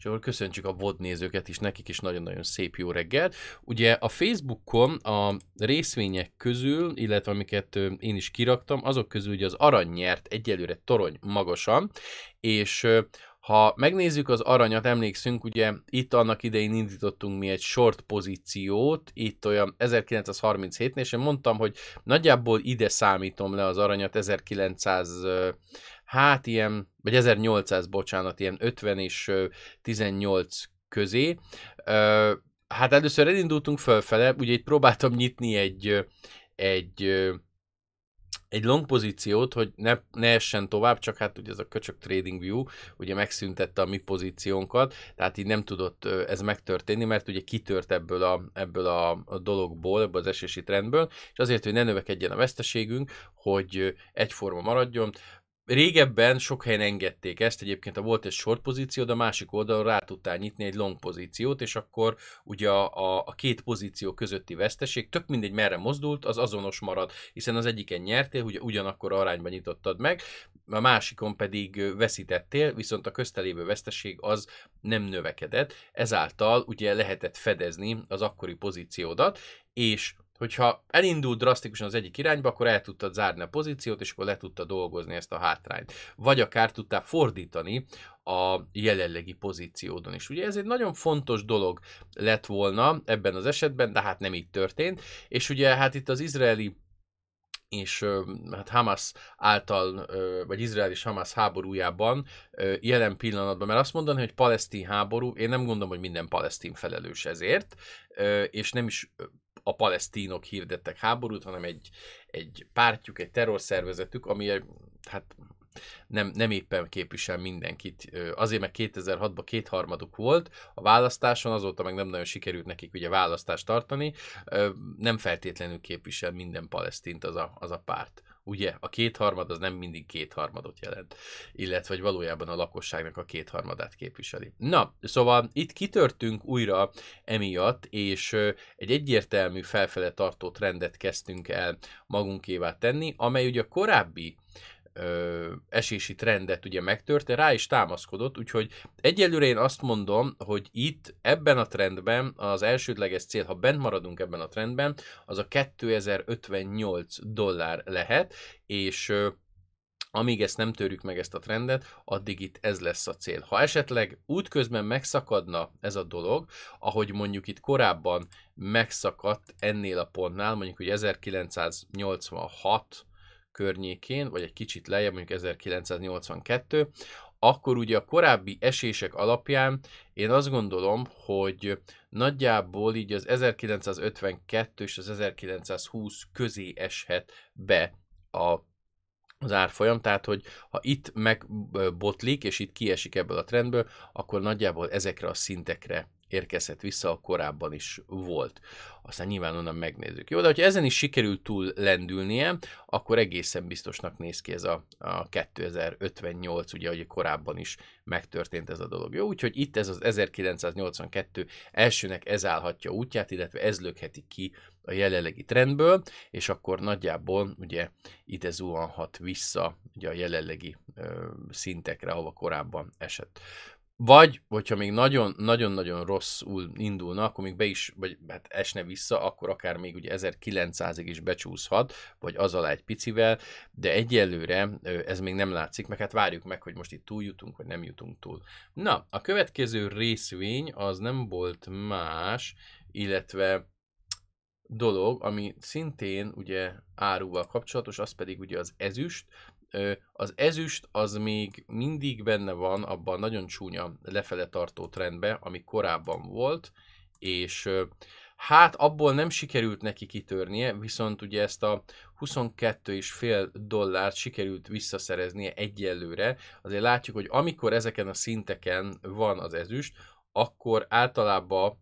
és akkor köszöntsük a VOD nézőket is, nekik is nagyon-nagyon szép jó reggel. Ugye a Facebookon a részvények közül, illetve amiket én is kiraktam, azok közül ugye az arany nyert egyelőre torony magasan, és ha megnézzük az aranyat, emlékszünk, ugye itt annak idején indítottunk mi egy short pozíciót, itt olyan 1937-nél, és én mondtam, hogy nagyjából ide számítom le az aranyat 1900, hát ilyen, vagy 1800, bocsánat, ilyen 50 és 18 közé. Hát először elindultunk fölfele, ugye itt próbáltam nyitni egy, egy egy long pozíciót, hogy ne, ne essen tovább, csak hát ugye ez a köcsök Trading View ugye megszüntette a mi pozíciónkat, tehát így nem tudott ez megtörténni, mert ugye kitört ebből a, ebből a, dologból, ebből az esési trendből, és azért, hogy ne növekedjen a veszteségünk, hogy egyforma maradjon, Régebben sok helyen engedték ezt, egyébként ha volt egy short pozíció, de a másik oldalon rá tudtál nyitni egy long pozíciót, és akkor ugye a, a, a két pozíció közötti veszteség, tök mindegy merre mozdult, az azonos marad, hiszen az egyiken nyertél, ugye ugyanakkor arányban nyitottad meg, a másikon pedig veszítettél, viszont a köztelévő veszteség az nem növekedett, ezáltal ugye lehetett fedezni az akkori pozíciódat, és hogyha elindult drasztikusan az egyik irányba, akkor el tudtad zárni a pozíciót, és akkor le tudta dolgozni ezt a hátrányt. Vagy akár tudtál fordítani a jelenlegi pozíciódon is. Ugye ez egy nagyon fontos dolog lett volna ebben az esetben, de hát nem így történt. És ugye hát itt az izraeli és hát Hamas által, vagy Izrael és Hamas háborújában jelen pillanatban, mert azt mondani, hogy palesztin háború, én nem gondolom, hogy minden palesztin felelős ezért, és nem is a palesztinok hirdettek háborút, hanem egy, egy pártjuk, egy terrorszervezetük, ami hát nem, nem éppen képvisel mindenkit. Azért, meg 2006-ban kétharmaduk volt a választáson, azóta meg nem nagyon sikerült nekik ugye választást tartani, nem feltétlenül képvisel minden palesztint az a, az a párt. Ugye a kétharmad az nem mindig kétharmadot jelent, illetve hogy valójában a lakosságnak a kétharmadát képviseli. Na, szóval itt kitörtünk újra emiatt, és egy egyértelmű felfele tartó trendet kezdtünk el magunkévá tenni, amely ugye a korábbi ö, esési trendet ugye megtörte, rá is támaszkodott, úgyhogy egyelőre én azt mondom, hogy itt ebben a trendben az elsődleges cél, ha bent maradunk ebben a trendben, az a 2058 dollár lehet, és ö, amíg ezt nem törjük meg ezt a trendet, addig itt ez lesz a cél. Ha esetleg útközben megszakadna ez a dolog, ahogy mondjuk itt korábban megszakadt ennél a pontnál, mondjuk hogy 1986 környékén, vagy egy kicsit lejjebb, mondjuk 1982, akkor ugye a korábbi esések alapján én azt gondolom, hogy nagyjából így az 1952 és az 1920 közé eshet be a az árfolyam, tehát hogy ha itt megbotlik, és itt kiesik ebből a trendből, akkor nagyjából ezekre a szintekre érkezhet vissza, a korábban is volt. Aztán nyilván onnan megnézzük. Jó, de hogyha ezen is sikerült túl lendülnie, akkor egészen biztosnak néz ki ez a, a 2058, ugye, hogy korábban is megtörtént ez a dolog. Jó, úgyhogy itt ez az 1982 elsőnek ez állhatja útját, illetve ez lökheti ki a jelenlegi trendből, és akkor nagyjából ugye ide zuhanhat vissza ugye a jelenlegi ö, szintekre, ahova korábban esett. Vagy, hogyha még nagyon-nagyon rosszul indulna, akkor még be is, vagy hát esne vissza, akkor akár még ugye 1900-ig is becsúszhat, vagy az alá egy picivel, de egyelőre ez még nem látszik, meg hát várjuk meg, hogy most itt túl jutunk, vagy nem jutunk túl. Na, a következő részvény az nem volt más, illetve dolog, ami szintén ugye áruval kapcsolatos, az pedig ugye az ezüst, az ezüst az még mindig benne van abban nagyon csúnya lefele tartó trendbe, ami korábban volt, és hát abból nem sikerült neki kitörnie, viszont ugye ezt a 22,5 dollárt sikerült visszaszereznie egyelőre. Azért látjuk, hogy amikor ezeken a szinteken van az ezüst, akkor általában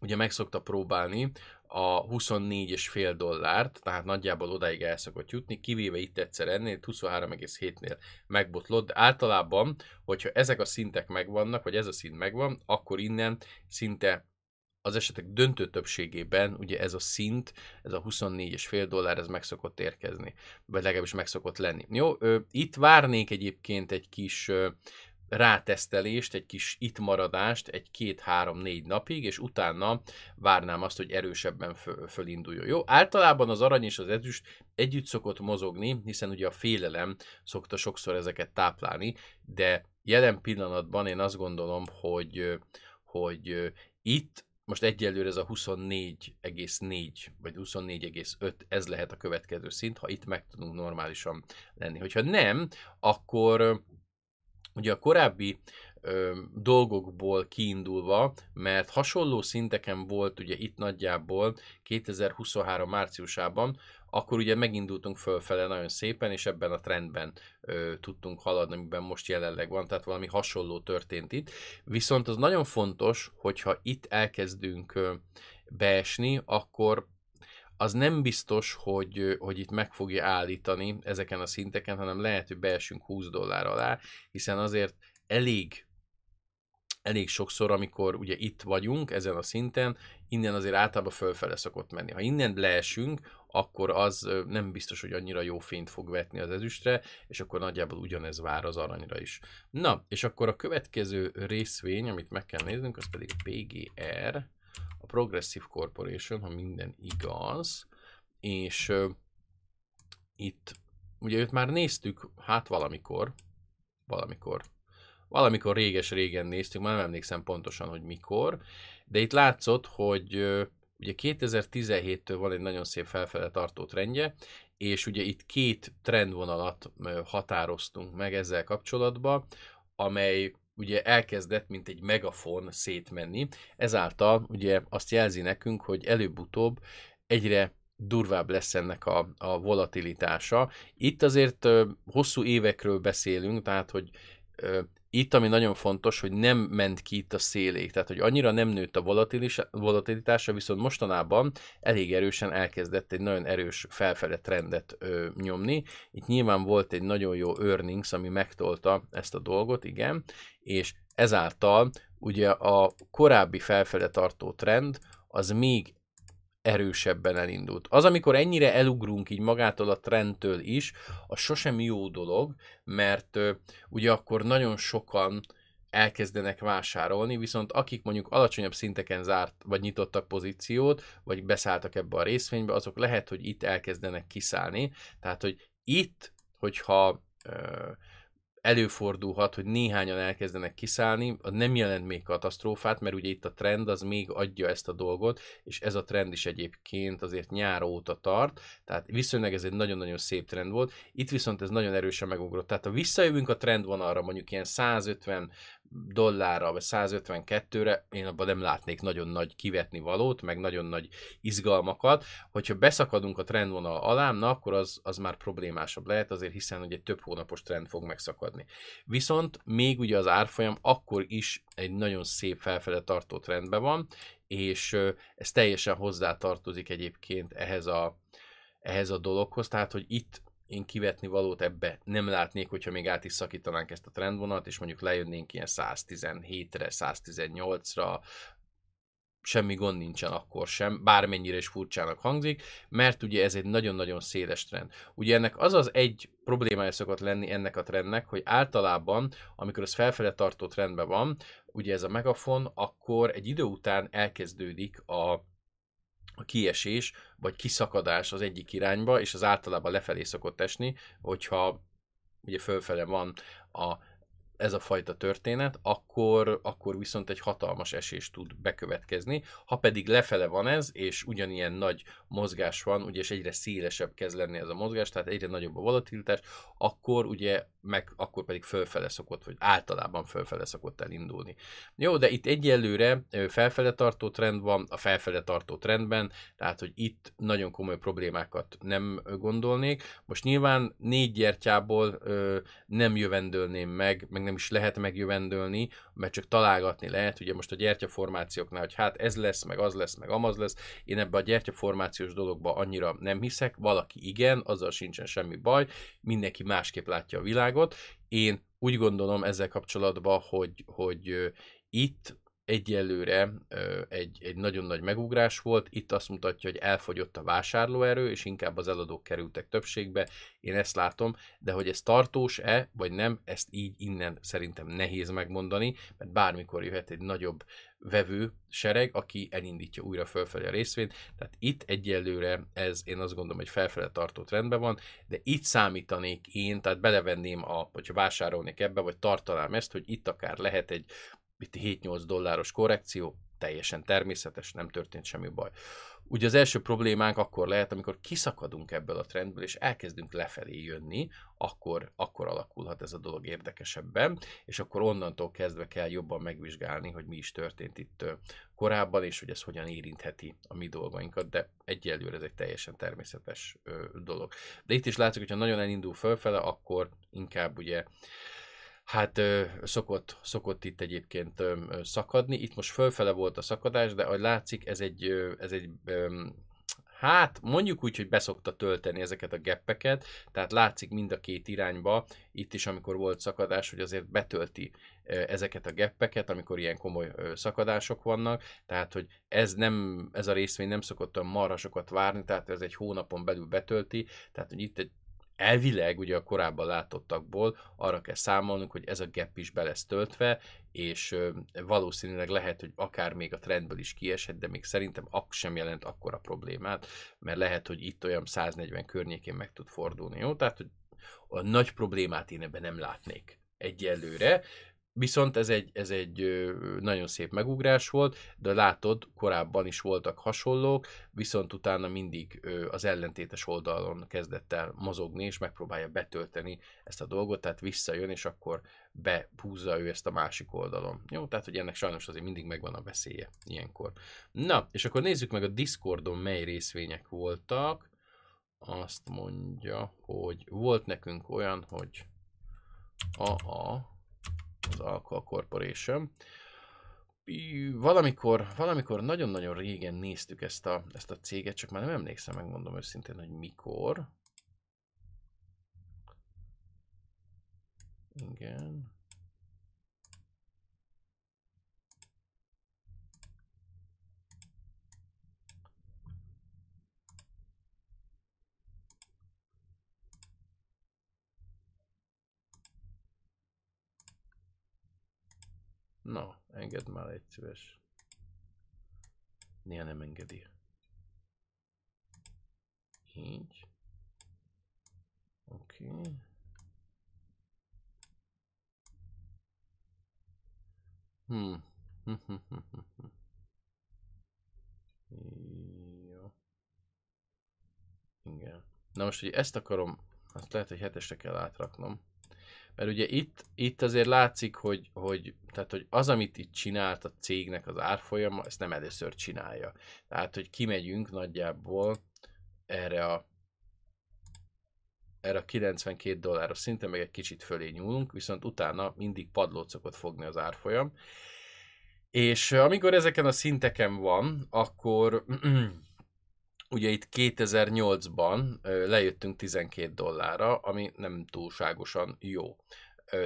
ugye meg szokta próbálni a 24,5 dollárt, tehát nagyjából odáig el szokott jutni, kivéve itt egyszer ennél, 23,7-nél megbotlott, de általában, hogyha ezek a szintek megvannak, vagy ez a szint megvan, akkor innen szinte az esetek döntő többségében ugye ez a szint, ez a 24,5 dollár, ez meg szokott érkezni, vagy legalábbis meg szokott lenni. Jó, itt várnék egyébként egy kis rátesztelést, egy kis itt maradást egy két-három-négy napig, és utána várnám azt, hogy erősebben föl, fölinduljon. Jó, általában az arany és az ezüst együtt szokott mozogni, hiszen ugye a félelem szokta sokszor ezeket táplálni, de jelen pillanatban én azt gondolom, hogy, hogy itt most egyelőre ez a 24,4 vagy 24,5, ez lehet a következő szint, ha itt meg tudunk normálisan lenni. Hogyha nem, akkor ugye a korábbi ö, dolgokból kiindulva, mert hasonló szinteken volt ugye itt nagyjából 2023 márciusában, akkor ugye megindultunk fölfele nagyon szépen, és ebben a trendben ö, tudtunk haladni, amiben most jelenleg van, tehát valami hasonló történt itt. Viszont az nagyon fontos, hogyha itt elkezdünk ö, beesni, akkor az nem biztos, hogy, hogy itt meg fogja állítani ezeken a szinteken, hanem lehet, hogy beesünk 20 dollár alá, hiszen azért elég elég sokszor, amikor ugye itt vagyunk ezen a szinten, innen azért általában fölfele szokott menni. Ha innen leesünk, akkor az nem biztos, hogy annyira jó fényt fog vetni az ezüstre, és akkor nagyjából ugyanez vár az aranyra is. Na, és akkor a következő részvény, amit meg kell néznünk, az pedig a PGR, a Progressive Corporation, ha minden igaz, és uh, itt, ugye őt már néztük, hát valamikor, valamikor, valamikor réges-régen néztük, már nem emlékszem pontosan, hogy mikor, de itt látszott, hogy uh, ugye 2017-től van egy nagyon szép felfele tartó trendje, és ugye itt két trendvonalat határoztunk meg ezzel kapcsolatban, amely ugye elkezdett, mint egy megafon szétmenni. Ezáltal ugye azt jelzi nekünk, hogy előbb-utóbb egyre durvább lesz ennek a, a volatilitása. Itt azért ö, hosszú évekről beszélünk, tehát hogy ö, itt, ami nagyon fontos, hogy nem ment ki itt a szélék, tehát hogy annyira nem nőtt a volatilitása, viszont mostanában elég erősen elkezdett egy nagyon erős felfele trendet ö, nyomni. Itt nyilván volt egy nagyon jó earnings, ami megtolta ezt a dolgot, igen, és ezáltal ugye a korábbi felfele tartó trend az még erősebben elindult. Az, amikor ennyire elugrunk így magától a trendtől is, az sosem jó dolog, mert ö, ugye akkor nagyon sokan elkezdenek vásárolni, viszont akik mondjuk alacsonyabb szinteken zárt, vagy nyitottak pozíciót, vagy beszálltak ebbe a részvénybe, azok lehet, hogy itt elkezdenek kiszállni. Tehát, hogy itt, hogyha ö, előfordulhat, hogy néhányan elkezdenek kiszállni, nem jelent még katasztrófát, mert ugye itt a trend az még adja ezt a dolgot, és ez a trend is egyébként azért nyár óta tart, tehát viszonylag ez egy nagyon-nagyon szép trend volt. Itt viszont ez nagyon erősen megugrott. Tehát ha visszajövünk a trend arra, mondjuk ilyen 150 dollárra, vagy 152-re, én abban nem látnék nagyon nagy kivetni valót, meg nagyon nagy izgalmakat. Hogyha beszakadunk a trendvonal alá, na, akkor az, az már problémásabb lehet, azért hiszen hogy egy több hónapos trend fog megszakadni. Viszont még ugye az árfolyam akkor is egy nagyon szép felfele tartó trendben van, és ez teljesen hozzá tartozik egyébként ehhez a, ehhez a dologhoz, tehát hogy itt én kivetni valót ebbe nem látnék, hogyha még át is szakítanánk ezt a trendvonat, és mondjuk lejönnénk ilyen 117-re, 118-ra, semmi gond nincsen akkor sem, bármennyire is furcsának hangzik, mert ugye ez egy nagyon-nagyon széles trend. Ugye ennek az az egy problémája szokott lenni ennek a trendnek, hogy általában, amikor ez felfele tartó trendben van, ugye ez a megafon, akkor egy idő után elkezdődik a a kiesés vagy kiszakadás az egyik irányba, és az általában lefelé szokott esni, hogyha ugye fölfele van a ez a fajta történet, akkor, akkor viszont egy hatalmas esés tud bekövetkezni. Ha pedig lefele van ez, és ugyanilyen nagy mozgás van, ugye, és egyre szélesebb kezd lenni ez a mozgás, tehát egyre nagyobb a volatilitás, akkor ugye meg akkor pedig fölfele szokott, vagy általában fölfele szokott elindulni. Jó, de itt egyelőre felfele tartó trend van, a felfele tartó trendben, tehát hogy itt nagyon komoly problémákat nem gondolnék. Most nyilván négy gyertyából ö, nem jövendőlném meg, meg nem is lehet megjövendőlni, mert csak találgatni lehet. Ugye most a gyertyaformációknál, hogy hát ez lesz, meg az lesz, meg amaz lesz. Én ebbe a gyertyaformációs dologba annyira nem hiszek, valaki igen, azzal sincsen semmi baj, mindenki másképp látja a világot. Én úgy gondolom ezzel kapcsolatban, hogy, hogy itt egyelőre egy, egy nagyon nagy megugrás volt. Itt azt mutatja, hogy elfogyott a vásárlóerő, és inkább az eladók kerültek többségbe. Én ezt látom, de hogy ez tartós-e, vagy nem, ezt így innen szerintem nehéz megmondani, mert bármikor jöhet egy nagyobb vevő sereg, aki elindítja újra fölfelé a részvényt. Tehát itt egyelőre ez én azt gondolom, hogy felfele tartott rendben van, de itt számítanék én, tehát belevenném, a, hogyha vásárolnék ebbe, vagy tartanám ezt, hogy itt akár lehet egy itt 7-8 dolláros korrekció, teljesen természetes, nem történt semmi baj. Ugye az első problémánk akkor lehet, amikor kiszakadunk ebből a trendből, és elkezdünk lefelé jönni, akkor, akkor alakulhat ez a dolog érdekesebben, és akkor onnantól kezdve kell jobban megvizsgálni, hogy mi is történt itt korábban, és hogy ez hogyan érintheti a mi dolgainkat, de egyelőre ez egy teljesen természetes dolog. De itt is látszik, hogyha nagyon elindul fölfele, akkor inkább ugye Hát szokott, szokott itt egyébként szakadni. Itt most fölfele volt a szakadás, de ahogy látszik, ez egy, ez egy Hát mondjuk úgy, hogy beszokta tölteni ezeket a geppeket, tehát látszik mind a két irányba, itt is amikor volt szakadás, hogy azért betölti ezeket a geppeket, amikor ilyen komoly szakadások vannak, tehát hogy ez, nem, ez a részvény nem szokott olyan marha sokat várni, tehát ez egy hónapon belül betölti, tehát hogy itt egy elvileg ugye a korábban látottakból arra kell számolnunk, hogy ez a gap is be lesz töltve, és valószínűleg lehet, hogy akár még a trendből is kiesett, de még szerintem ak sem jelent akkora problémát, mert lehet, hogy itt olyan 140 környékén meg tud fordulni. Jó? Tehát, hogy a nagy problémát én ebben nem látnék egyelőre, Viszont ez egy, ez egy nagyon szép megugrás volt, de látod, korábban is voltak hasonlók, viszont utána mindig az ellentétes oldalon kezdett el mozogni, és megpróbálja betölteni ezt a dolgot, tehát visszajön, és akkor behúzza ő ezt a másik oldalon. Jó, tehát hogy ennek sajnos azért mindig megvan a veszélye ilyenkor. Na, és akkor nézzük meg a Discordon mely részvények voltak. Azt mondja, hogy volt nekünk olyan, hogy a, a az Alcoa Corporation. Valamikor, valamikor nagyon-nagyon régen néztük ezt a, ezt a céget, csak már nem emlékszem, megmondom őszintén, hogy mikor. Igen. Na, engedd már egy szíves. Néha nem engedi. Így. Oké. Okay. Hmm. Jó. Igen. Na most, hogy ezt akarom, azt lehet, hogy hetesre kell átraknom. Mert ugye itt, itt azért látszik, hogy, hogy, tehát, hogy az, amit itt csinált a cégnek az árfolyama, ezt nem először csinálja. Tehát, hogy kimegyünk nagyjából erre a erre a 92 dolláros szinten meg egy kicsit fölé nyúlunk, viszont utána mindig padlót szokott fogni az árfolyam. És amikor ezeken a szinteken van, akkor ugye itt 2008-ban lejöttünk 12 dollárra, ami nem túlságosan jó.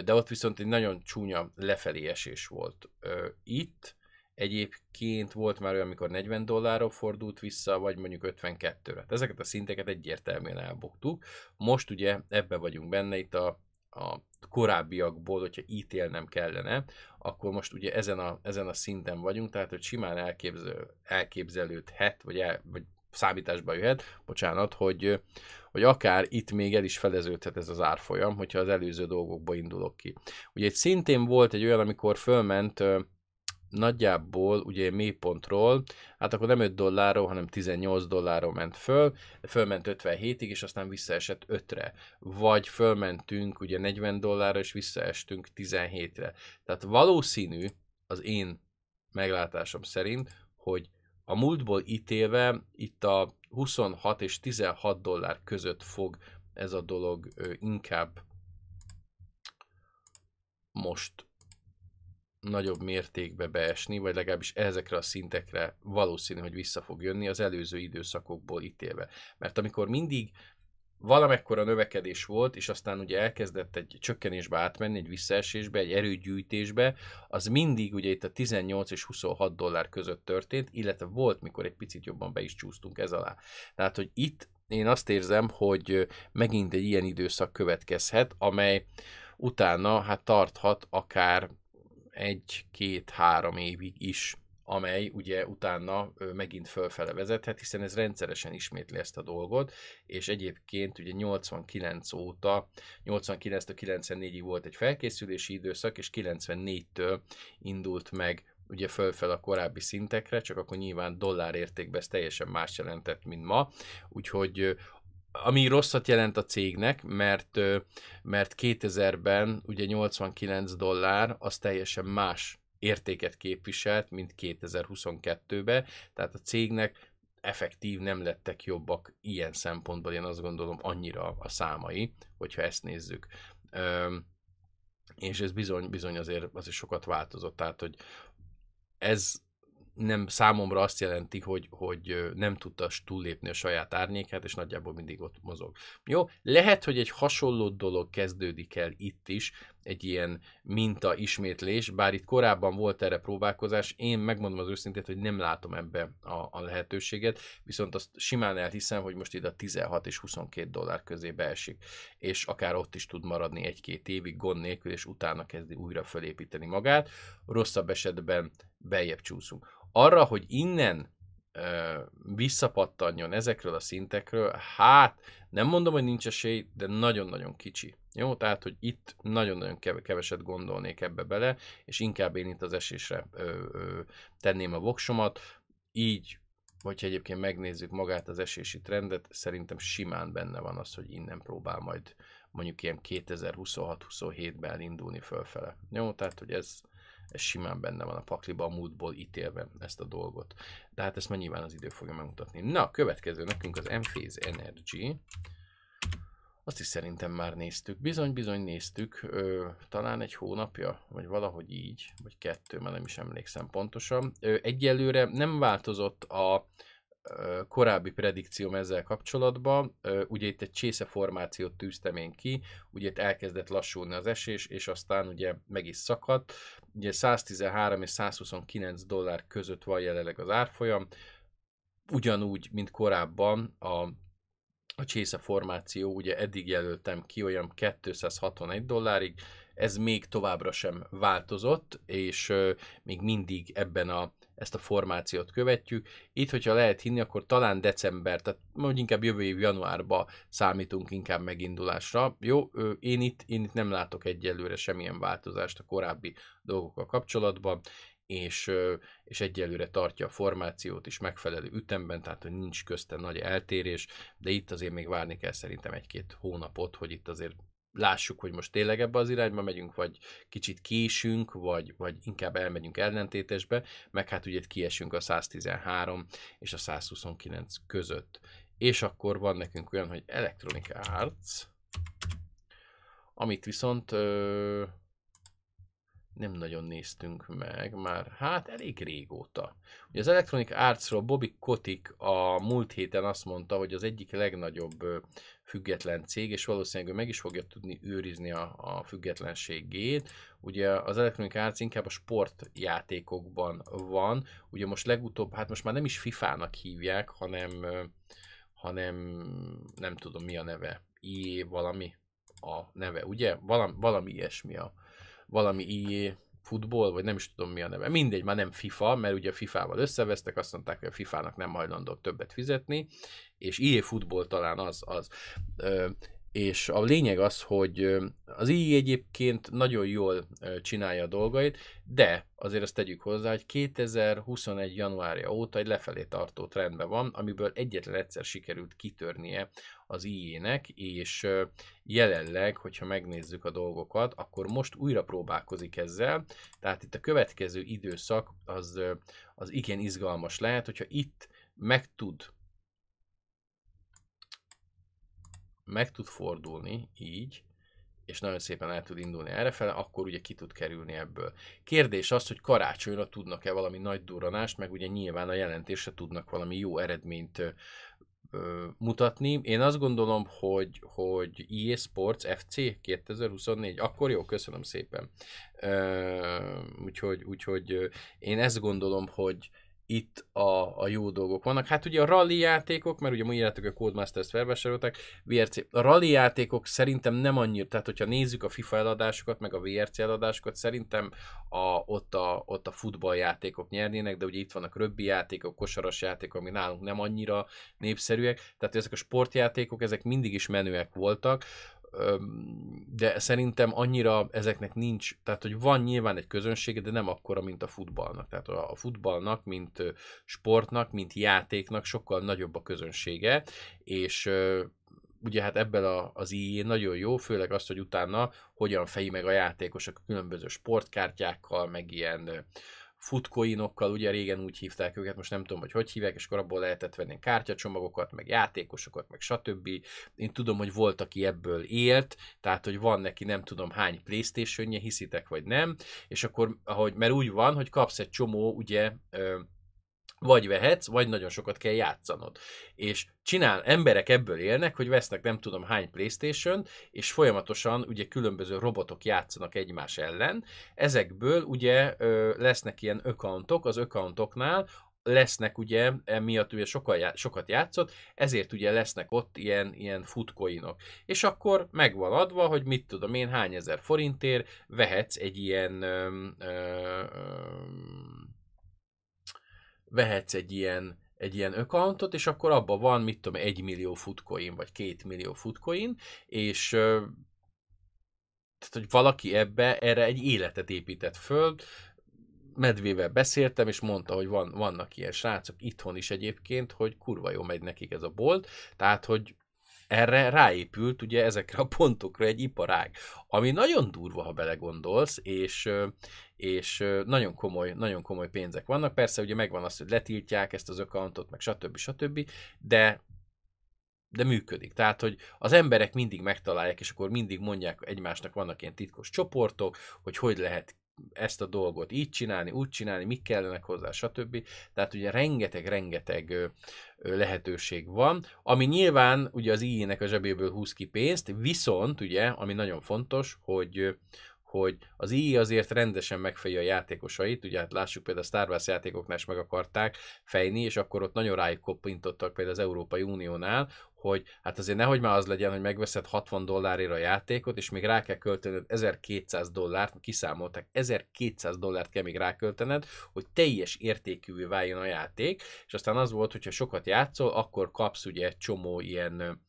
De ott viszont egy nagyon csúnya lefelé esés volt. Itt egyébként volt már olyan, amikor 40 dollárra fordult vissza, vagy mondjuk 52-re. Ezeket a szinteket egyértelműen elbuktuk. Most ugye ebbe vagyunk benne, itt a, a korábbiakból, hogyha ítélnem kellene, akkor most ugye ezen a, ezen a szinten vagyunk, tehát hogy simán elképzel, elképzelődhet, vagy, el, vagy számításba jöhet, bocsánat, hogy, hogy akár itt még el is feleződhet ez az árfolyam, hogyha az előző dolgokba indulok ki. Ugye egy szintén volt egy olyan, amikor fölment nagyjából ugye mélypontról, hát akkor nem 5 dollárról, hanem 18 dollárról ment föl, fölment 57-ig, és aztán visszaesett 5-re. Vagy fölmentünk ugye 40 dollárra, és visszaestünk 17-re. Tehát valószínű az én meglátásom szerint, hogy a múltból ítélve itt a 26 és 16 dollár között fog ez a dolog inkább most nagyobb mértékbe beesni, vagy legalábbis ezekre a szintekre valószínű, hogy vissza fog jönni az előző időszakokból ítélve. Mert amikor mindig valamekkora növekedés volt, és aztán ugye elkezdett egy csökkenésbe átmenni, egy visszaesésbe, egy erőgyűjtésbe, az mindig ugye itt a 18 és 26 dollár között történt, illetve volt, mikor egy picit jobban be is csúsztunk ez alá. Tehát, hogy itt én azt érzem, hogy megint egy ilyen időszak következhet, amely utána hát tarthat akár egy, két, három évig is amely ugye utána megint fölfele vezethet, hiszen ez rendszeresen ismétli ezt a dolgot, és egyébként ugye 89 óta, 89-től 94-ig volt egy felkészülési időszak, és 94-től indult meg ugye fölfel a korábbi szintekre, csak akkor nyilván dollár értékben ez teljesen más jelentett, mint ma, úgyhogy ami rosszat jelent a cégnek, mert, mert 2000-ben ugye 89 dollár, az teljesen más értéket képviselt, mint 2022-ben, tehát a cégnek effektív nem lettek jobbak ilyen szempontból, én azt gondolom annyira a számai, hogyha ezt nézzük. Üm, és ez bizony, bizony azért, azért sokat változott, tehát hogy ez nem számomra azt jelenti, hogy, hogy nem tudta túllépni a saját árnyékát, és nagyjából mindig ott mozog. Jó, lehet, hogy egy hasonló dolog kezdődik el itt is, egy ilyen minta ismétlés, bár itt korábban volt erre próbálkozás, én megmondom az őszintét, hogy nem látom ebbe a, a lehetőséget, viszont azt simán elhiszem, hogy most ide a 16 és 22 dollár közé beesik, és akár ott is tud maradni egy-két évig gond nélkül, és utána kezdi újra fölépíteni magát. Rosszabb esetben beljebb csúszunk. Arra, hogy innen visszapattanjon ezekről a szintekről, hát nem mondom, hogy nincs esély, de nagyon-nagyon kicsi. Jó, tehát, hogy itt nagyon-nagyon keveset gondolnék ebbe bele, és inkább én itt az esésre ö, ö, tenném a voksomat. Így, hogyha egyébként megnézzük magát az esési trendet, szerintem simán benne van az, hogy innen próbál majd mondjuk ilyen 2026-27-ben elindulni fölfele. Jó, tehát, hogy ez, ez simán benne van a pakliba a múltból ítélve ezt a dolgot. De hát ezt már nyilván az idő fogja megmutatni. Na, következő nekünk az Emphase Energy. Azt is szerintem már néztük. Bizony, bizony néztük. Ö, talán egy hónapja, vagy valahogy így, vagy kettő, már nem is emlékszem pontosan. Ö, egyelőre nem változott a korábbi predikcióm ezzel kapcsolatban. Ugye itt egy csésze formációt tűztem én ki, ugye itt elkezdett lassulni az esés, és aztán ugye meg is szakadt. Ugye 113 és 129 dollár között van jelenleg az árfolyam. Ugyanúgy, mint korábban a a csésze formáció, ugye eddig jelöltem ki olyan 261 dollárig, ez még továbbra sem változott, és még mindig ebben a ezt a formációt követjük. Itt, hogyha lehet hinni, akkor talán december, tehát mondjuk inkább jövő év januárba számítunk inkább megindulásra. Jó, én itt, én itt nem látok egyelőre semmilyen változást a korábbi dolgokkal kapcsolatban, és, és egyelőre tartja a formációt is megfelelő ütemben, tehát hogy nincs közte nagy eltérés, de itt azért még várni kell szerintem egy-két hónapot, hogy itt azért lássuk, hogy most tényleg ebbe az irányba megyünk, vagy kicsit késünk, vagy, vagy inkább elmegyünk ellentétesbe, meg hát ugye kiesünk a 113 és a 129 között. És akkor van nekünk olyan, hogy Electronic Arts, amit viszont ö, nem nagyon néztünk meg már, hát elég régóta. Ugye az Electronic Artsról Bobby Kotick a múlt héten azt mondta, hogy az egyik legnagyobb független cég, és valószínűleg ő meg is fogja tudni őrizni a, a függetlenségét. Ugye az Electronic Arts inkább a sportjátékokban van, ugye most legutóbb, hát most már nem is FIFA-nak hívják, hanem, hanem nem tudom mi a neve, IE valami a neve, ugye? Valami, valami ilyesmi a, valami IE futball, vagy nem is tudom mi a neve. Mindegy, már nem FIFA, mert ugye a FIFA-val összevesztek, azt mondták, hogy a FIFA-nak nem hajlandók többet fizetni, és IE futball talán az, az. Ö, és a lényeg az, hogy az IE egyébként nagyon jól csinálja a dolgait, de azért azt tegyük hozzá, hogy 2021. januárja óta egy lefelé tartó trendben van, amiből egyetlen egyszer sikerült kitörnie az IE-nek, és jelenleg, hogyha megnézzük a dolgokat, akkor most újra próbálkozik ezzel, tehát itt a következő időszak az, az igen izgalmas lehet, hogyha itt meg tud meg tud fordulni így, és nagyon szépen el tud indulni errefele, akkor ugye ki tud kerülni ebből. Kérdés az, hogy karácsonyra tudnak-e valami nagy durranást, meg ugye nyilván a jelentésre tudnak valami jó eredményt mutatni. Én azt gondolom, hogy, hogy EA Sports FC 2024, akkor jó, köszönöm szépen. Úgyhogy, úgyhogy én ezt gondolom, hogy itt a, a jó dolgok vannak. Hát ugye a rally játékok, mert ugye ma írjátok a Codemasters-t felvásárolták, VRC. A rally játékok szerintem nem annyira, tehát hogyha nézzük a FIFA eladásokat, meg a VRC eladásokat, szerintem a, ott, a, ott a futballjátékok nyernének, de ugye itt vannak röbbi játékok, kosaras játékok, ami nálunk nem annyira népszerűek, tehát ezek a sportjátékok, ezek mindig is menőek voltak, de szerintem annyira ezeknek nincs, tehát hogy van nyilván egy közönsége, de nem akkora, mint a futballnak. Tehát a futballnak, mint sportnak, mint játéknak sokkal nagyobb a közönsége, és ugye hát ebben a, az IE nagyon jó, főleg azt, hogy utána hogyan feji meg a játékosok különböző sportkártyákkal, meg ilyen futcoinokkal, ugye régen úgy hívták őket, most nem tudom, hogy hogy hívják, és akkor abból lehetett venni kártyacsomagokat, meg játékosokat, meg stb. Én tudom, hogy volt, aki ebből élt, tehát, hogy van neki nem tudom hány playstation hiszitek vagy nem, és akkor, ahogy, mert úgy van, hogy kapsz egy csomó, ugye, ö, vagy vehetsz, vagy nagyon sokat kell játszanod. És csinál, emberek ebből élnek, hogy vesznek nem tudom hány playstation és folyamatosan ugye különböző robotok játszanak egymás ellen. Ezekből ugye ö, lesznek ilyen accountok, az accountoknál lesznek ugye, emiatt ugye sokat, sokat játszott, ezért ugye lesznek ott ilyen, ilyen futcoinok. És akkor megvan adva, hogy mit tudom én, hány ezer forintért vehetsz egy ilyen ö, ö, vehetsz egy ilyen, egy ilyen accountot, és akkor abban van, mit tudom, egy millió futcoin, vagy két millió futcoin, és tehát, hogy valaki ebbe, erre egy életet épített föl, medvével beszéltem, és mondta, hogy van, vannak ilyen srácok itthon is egyébként, hogy kurva jó megy nekik ez a bolt, tehát, hogy erre ráépült ugye ezekre a pontokra egy iparág, ami nagyon durva, ha belegondolsz, és, és nagyon komoly, nagyon komoly pénzek vannak. Persze ugye megvan az, hogy letiltják ezt az accountot, meg stb. stb. De de működik. Tehát, hogy az emberek mindig megtalálják, és akkor mindig mondják egymásnak, vannak ilyen titkos csoportok, hogy hogy lehet ezt a dolgot így csinálni, úgy csinálni, mik kellenek hozzá, stb. Tehát ugye rengeteg-rengeteg lehetőség van, ami nyilván ugye az IE-nek a zsebéből húz ki pénzt, viszont ugye, ami nagyon fontos, hogy hogy az IE azért rendesen megfejje a játékosait, ugye hát lássuk például a Star Wars játékoknál is meg akarták fejni, és akkor ott nagyon rájuk koppintottak például az Európai Uniónál, hogy hát azért nehogy már az legyen, hogy megveszed 60 dollárért a játékot, és még rá kell költened 1200 dollárt, kiszámolták, 1200 dollárt kell még ráköltened, hogy teljes értékűvé váljon a játék, és aztán az volt, hogyha sokat játszol, akkor kapsz ugye egy csomó ilyen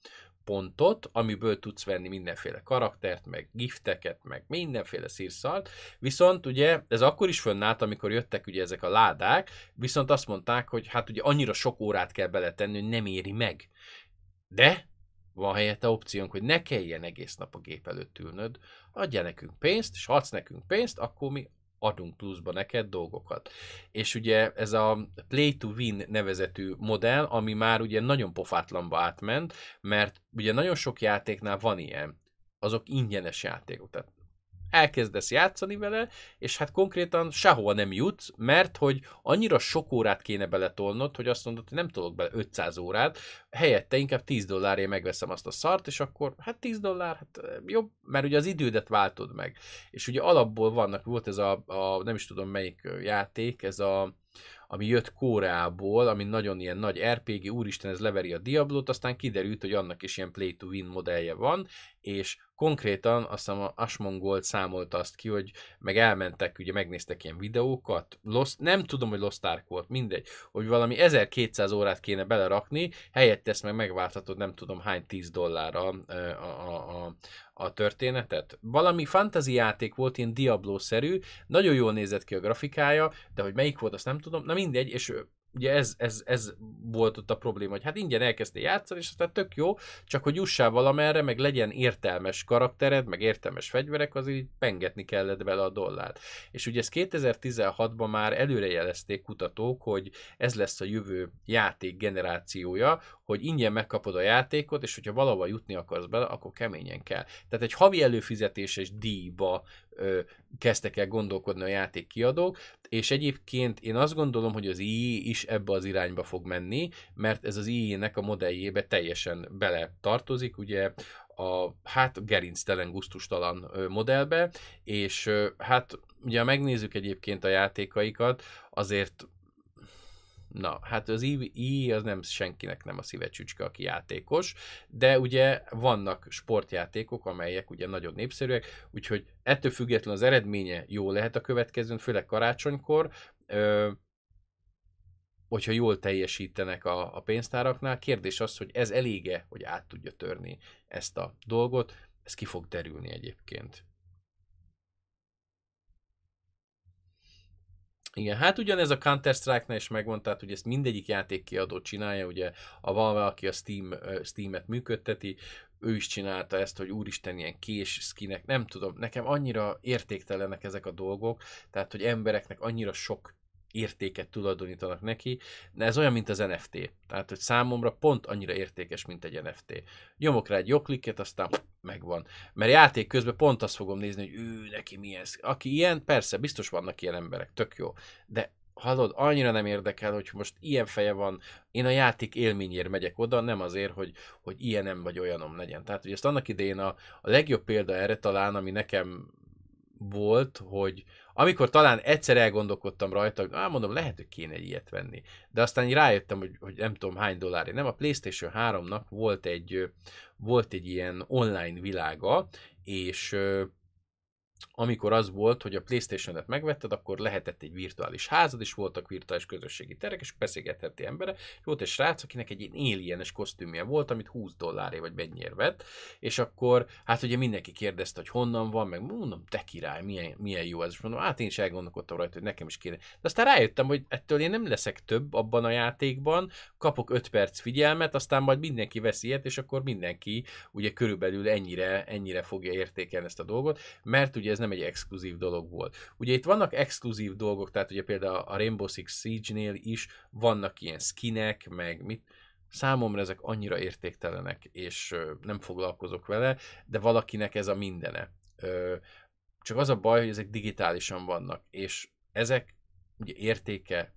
pontot, amiből tudsz venni mindenféle karaktert, meg gifteket, meg mindenféle szírszalt, viszont ugye ez akkor is fönnállt, amikor jöttek ugye ezek a ládák, viszont azt mondták, hogy hát ugye annyira sok órát kell beletenni, hogy nem éri meg. De van helyette opciónk, hogy ne kelljen egész nap a gép előtt ülnöd, adja nekünk pénzt, és ha adsz nekünk pénzt, akkor mi adunk pluszba neked dolgokat. És ugye ez a Play to Win nevezetű modell, ami már ugye nagyon pofátlanba átment, mert ugye nagyon sok játéknál van ilyen, azok ingyenes játékok, tehát elkezdesz játszani vele, és hát konkrétan sehova nem jutsz, mert hogy annyira sok órát kéne beletolnod, hogy azt mondod, hogy nem tolok bele 500 órát, helyette inkább 10 dollárért megveszem azt a szart, és akkor hát 10 dollár, hát jobb, mert ugye az idődet váltod meg. És ugye alapból vannak, volt ez a, a nem is tudom melyik játék, ez a ami jött Kóreából, ami nagyon ilyen nagy RPG, úristen, ez leveri a Diablot, aztán kiderült, hogy annak is ilyen play to win modellje van, és konkrétan azt hiszem a Asmongold számolt azt ki, hogy meg elmentek, ugye megnéztek ilyen videókat, Lost, nem tudom, hogy Lost Ark volt, mindegy, hogy valami 1200 órát kéne belerakni, helyett ezt meg megváltatod nem tudom hány 10 dollárra a, a, a, a történetet. Valami fantasy játék volt, ilyen Diablo-szerű, nagyon jól nézett ki a grafikája, de hogy melyik volt, azt nem tudom, na mindegy, és ugye ez, ez, ez volt ott a probléma, hogy hát ingyen elkezdtél játszani, és aztán tök jó, csak hogy jussál valamerre, meg legyen értelmes karaktered, meg értelmes fegyverek, az így pengetni kellett vele a dollárt. És ugye ezt 2016-ban már előrejelezték kutatók, hogy ez lesz a jövő játék generációja, hogy ingyen megkapod a játékot, és hogyha valahol jutni akarsz bele, akkor keményen kell. Tehát egy havi előfizetéses díjba ö, kezdtek el gondolkodni a játék kiadók, és egyébként én azt gondolom, hogy az IE is ebbe az irányba fog menni, mert ez az IE-nek a modelljébe teljesen bele tartozik, ugye a hát gerinctelen, guztustalan modellbe, és hát ugye megnézzük egyébként a játékaikat, azért Na, hát az I, az nem senkinek nem a szívecsücske, aki játékos, de ugye vannak sportjátékok, amelyek ugye nagyon népszerűek, úgyhogy ettől függetlenül az eredménye jó lehet a következőn, főleg karácsonykor, ö, hogyha jól teljesítenek a, a pénztáraknál. Kérdés az, hogy ez elége, hogy át tudja törni ezt a dolgot, ez ki fog derülni egyébként. Igen, hát ugyanez a Counter-Strike-nál is megvan, tehát hogy ezt mindegyik játékkiadó csinálja, ugye a Valve, aki a Steam, Steam-et működteti, ő is csinálta ezt, hogy úristen, ilyen kés skinek, nem tudom, nekem annyira értéktelenek ezek a dolgok, tehát hogy embereknek annyira sok értéket tulajdonítanak neki, de ez olyan, mint az NFT. Tehát, hogy számomra pont annyira értékes, mint egy NFT. Nyomok rá egy jogklikket, aztán megvan. Mert játék közben pont azt fogom nézni, hogy ő, neki mi ez. Aki ilyen, persze, biztos vannak ilyen emberek, tök jó. De hallod, annyira nem érdekel, hogy most ilyen feje van, én a játék élményért megyek oda, nem azért, hogy, hogy ilyenem vagy olyanom legyen. Tehát, hogy ezt annak idején a, a legjobb példa erre talán, ami nekem volt, hogy amikor talán egyszer elgondolkodtam rajta, ah, mondom, lehet, hogy kéne egy ilyet venni. De aztán rájöttem, hogy, hogy nem tudom hány dolláré. Nem, a PlayStation 3-nak volt egy, volt egy ilyen online világa, és amikor az volt, hogy a Playstation-et megvetted, akkor lehetett egy virtuális házad, és voltak virtuális közösségi terek, és beszélgetheti embere, volt egy srác, akinek egy alienes kosztümje volt, amit 20 dolláré vagy mennyiért vett, és akkor hát ugye mindenki kérdezte, hogy honnan van, meg mondom, te király, milyen, milyen jó ez, és mondom, hát én is elgondolkodtam rajta, hogy nekem is kéne. De aztán rájöttem, hogy ettől én nem leszek több abban a játékban, kapok 5 perc figyelmet, aztán majd mindenki vesz ilyet, és akkor mindenki ugye körülbelül ennyire, ennyire fogja értékelni ezt a dolgot, mert ugye ez nem egy exkluzív dolog volt. Ugye itt vannak exkluzív dolgok, tehát ugye például a Rainbow Six Siege-nél is vannak ilyen skinek, meg mit, számomra ezek annyira értéktelenek, és nem foglalkozok vele, de valakinek ez a mindene. Csak az a baj, hogy ezek digitálisan vannak, és ezek ugye értéke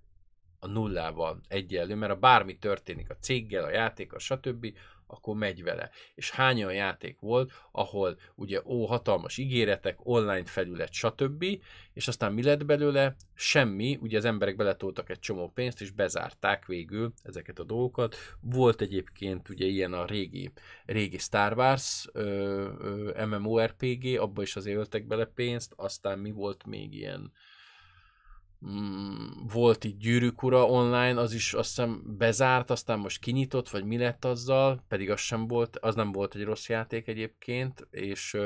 a nullával egyenlő, mert a bármi történik a céggel, a játékkal, stb., akkor megy vele. És hány olyan játék volt, ahol ugye ó, hatalmas ígéretek, online felület, stb., és aztán mi lett belőle? Semmi, ugye az emberek beletoltak egy csomó pénzt, és bezárták végül ezeket a dolgokat. Volt egyébként ugye ilyen a régi, régi Star Wars ö, ö, MMORPG, abba is azért öltek bele pénzt, aztán mi volt még ilyen, volt itt Gyűrűk online, az is azt hiszem bezárt, aztán most kinyitott, vagy mi lett azzal, pedig az sem volt, az nem volt egy rossz játék egyébként, és,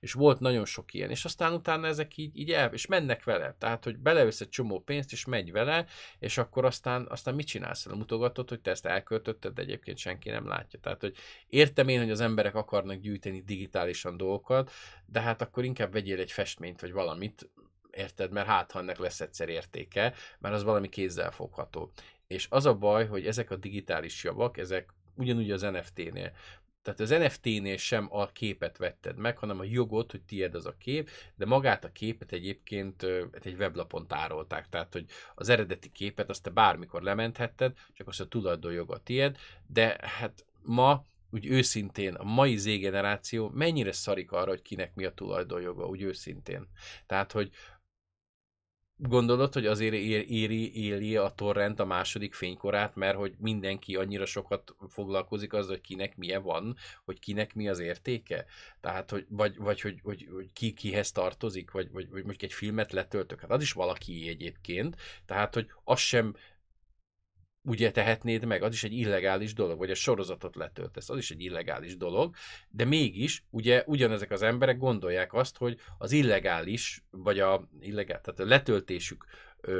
és volt nagyon sok ilyen, és aztán utána ezek így, így el, és mennek vele, tehát, hogy beleössz egy csomó pénzt, és megy vele, és akkor aztán, aztán mit csinálsz? Mutogatod, hogy te ezt elköltötted, de egyébként senki nem látja. Tehát, hogy értem én, hogy az emberek akarnak gyűjteni digitálisan dolgokat, de hát akkor inkább vegyél egy festményt, vagy valamit, érted? Mert hát, ha ennek lesz egyszer értéke, mert az valami kézzel fogható. És az a baj, hogy ezek a digitális javak, ezek ugyanúgy az NFT-nél, tehát az NFT-nél sem a képet vetted meg, hanem a jogot, hogy tiéd az a kép, de magát a képet egyébként egy weblapon tárolták. Tehát, hogy az eredeti képet azt te bármikor lementhetted, csak azt a tulajdonjoga tiéd, de hát ma úgy őszintén a mai Z generáció mennyire szarik arra, hogy kinek mi a tulajdonjoga, úgy őszintén. Tehát, hogy Gondolod, hogy azért éri, éli a torrent a második fénykorát, mert hogy mindenki annyira sokat foglalkozik az, hogy kinek milyen van, hogy kinek mi az értéke? Tehát, hogy, vagy, vagy hogy, hogy, hogy ki kihez tartozik, vagy, vagy, vagy mondjuk egy filmet letöltök, hát az is valaki egyébként, tehát, hogy az sem ugye tehetnéd meg, az is egy illegális dolog, vagy a sorozatot letöltesz, az is egy illegális dolog, de mégis ugye ugyanezek az emberek gondolják azt, hogy az illegális, vagy a illegál, tehát a letöltésük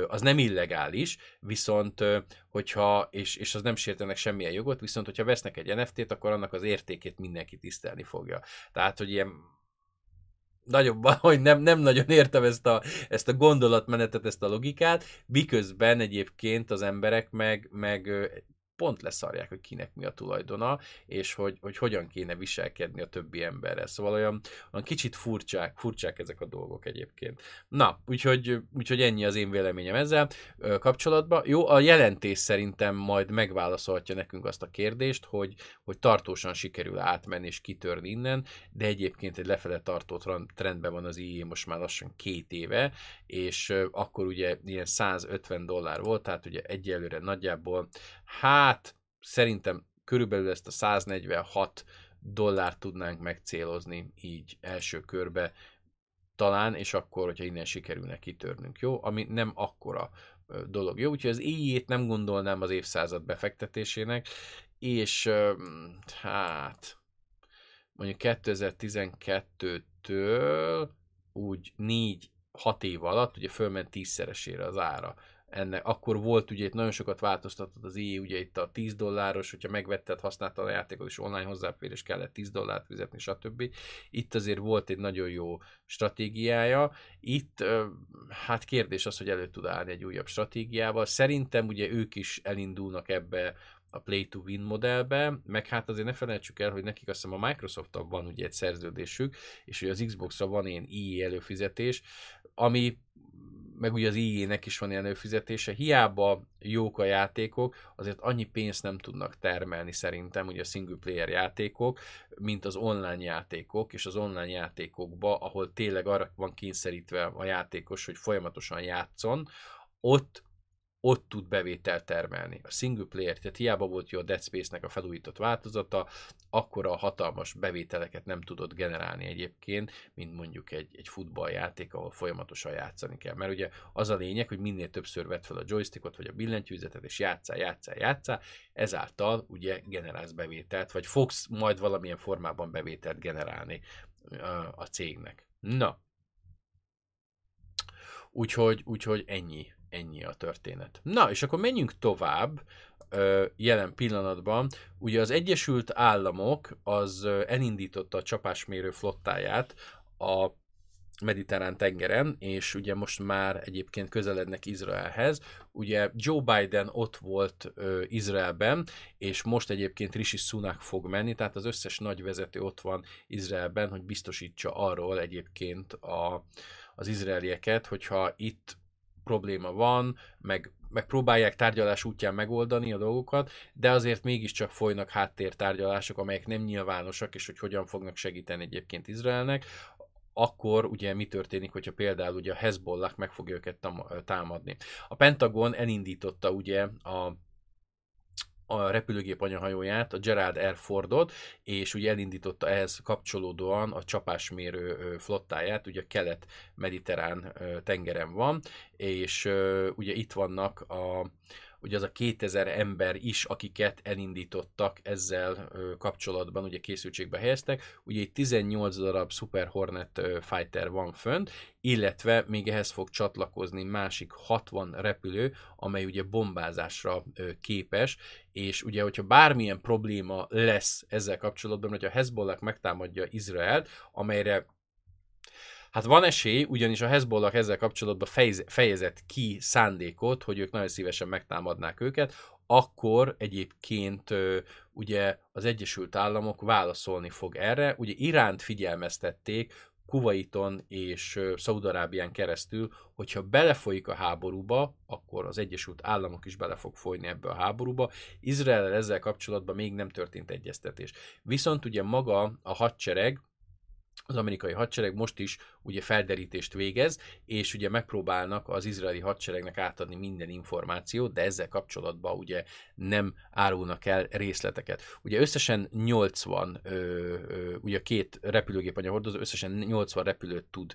az nem illegális, viszont hogyha, és, és az nem sértenek semmilyen jogot, viszont hogyha vesznek egy NFT-t, akkor annak az értékét mindenki tisztelni fogja. Tehát, hogy ilyen nagyobb, hogy nem, nem nagyon értem ezt a, ezt a gondolatmenetet, ezt a logikát, miközben egyébként az emberek meg, meg pont leszarják, hogy kinek mi a tulajdona, és hogy, hogy hogyan kéne viselkedni a többi emberrel. Szóval olyan, olyan kicsit furcsák, furcsák ezek a dolgok egyébként. Na, úgyhogy, úgyhogy ennyi az én véleményem ezzel kapcsolatban. Jó, a jelentés szerintem majd megválaszolhatja nekünk azt a kérdést, hogy, hogy tartósan sikerül átmenni és kitörni innen, de egyébként egy lefele tartó trendben van az IE most már lassan két éve, és akkor ugye ilyen 150 dollár volt, tehát ugye egyelőre nagyjából, hát szerintem körülbelül ezt a 146 dollárt tudnánk megcélozni így első körbe, talán, és akkor, hogyha innen sikerülne kitörnünk, jó? Ami nem akkora dolog, jó? Úgyhogy az éjjét nem gondolnám az évszázad befektetésének, és hát mondjuk 2012-től úgy 4-6 év alatt ugye fölment tízszeresére az ára ennek. Akkor volt ugye itt nagyon sokat változtatott az IE, ugye itt a 10 dolláros, hogyha megvetted, használtad a játékot, és online hozzáférés kellett 10 dollárt fizetni, stb. Itt azért volt egy nagyon jó stratégiája. Itt hát kérdés az, hogy elő tud állni egy újabb stratégiával. Szerintem ugye ők is elindulnak ebbe a Play to Win modellbe, meg hát azért ne felejtsük el, hogy nekik azt hiszem a microsoft van ugye egy szerződésük, és hogy az Xbox-ra van ilyen EA előfizetés, ami meg ugye az IE-nek is van ilyen előfizetése, hiába jók a játékok, azért annyi pénzt nem tudnak termelni szerintem, ugye a single player játékok, mint az online játékok, és az online játékokba, ahol tényleg arra van kényszerítve a játékos, hogy folyamatosan játszon, ott ott tud bevételt termelni. A single player, tehát hiába volt jó a Dead Space-nek a felújított változata, akkor a hatalmas bevételeket nem tudott generálni egyébként, mint mondjuk egy, egy futballjáték, ahol folyamatosan játszani kell. Mert ugye az a lényeg, hogy minél többször vett fel a joystickot, vagy a billentyűzetet, és játszál, játszál, játszál, ezáltal ugye generálsz bevételt, vagy fogsz majd valamilyen formában bevételt generálni a cégnek. Na, Úgyhogy, úgyhogy ennyi ennyi a történet. Na, és akkor menjünk tovább jelen pillanatban. Ugye az Egyesült Államok az elindította a csapásmérő flottáját a mediterrán tengeren, és ugye most már egyébként közelednek Izraelhez. Ugye Joe Biden ott volt ö, Izraelben, és most egyébként Rishi Sunak fog menni, tehát az összes nagy vezető ott van Izraelben, hogy biztosítsa arról egyébként a, az izraelieket, hogyha itt probléma van, meg, meg próbálják tárgyalás útján megoldani a dolgokat, de azért mégiscsak folynak háttértárgyalások, amelyek nem nyilvánosak, és hogy hogyan fognak segíteni egyébként Izraelnek, akkor ugye mi történik, hogyha például ugye a Hezbollah meg fogja őket támadni. A Pentagon elindította ugye a a repülőgép anyahajóját, a Gerald Air Fordot, és ugye elindította ehhez kapcsolódóan a csapásmérő flottáját, ugye a kelet-mediterrán tengeren van, és ugye itt vannak a ugye az a 2000 ember is, akiket elindítottak ezzel kapcsolatban, ugye készültségbe helyeztek, ugye itt 18 darab Super Hornet Fighter van fönt, illetve még ehhez fog csatlakozni másik 60 repülő, amely ugye bombázásra képes, és ugye, hogyha bármilyen probléma lesz ezzel kapcsolatban, hogy a Hezbollah megtámadja Izraelt, amelyre Hát van esély, ugyanis a Hezbollah ezzel kapcsolatban fejez, fejezett ki szándékot, hogy ők nagyon szívesen megtámadnák őket, akkor egyébként ugye az Egyesült Államok válaszolni fog erre. Ugye Iránt figyelmeztették, Kuwaiton és Szaudarábián keresztül, hogyha belefolyik a háborúba, akkor az Egyesült Államok is bele fog folyni ebbe a háborúba. Izrael ezzel kapcsolatban még nem történt egyeztetés. Viszont ugye maga a hadsereg, az amerikai hadsereg most is ugye felderítést végez, és ugye megpróbálnak az izraeli hadseregnek átadni minden információt, de ezzel kapcsolatban ugye nem árulnak el részleteket. Ugye összesen 80, ö, ö, ugye két repülőgép anyahordozó összesen 80 repülőt tud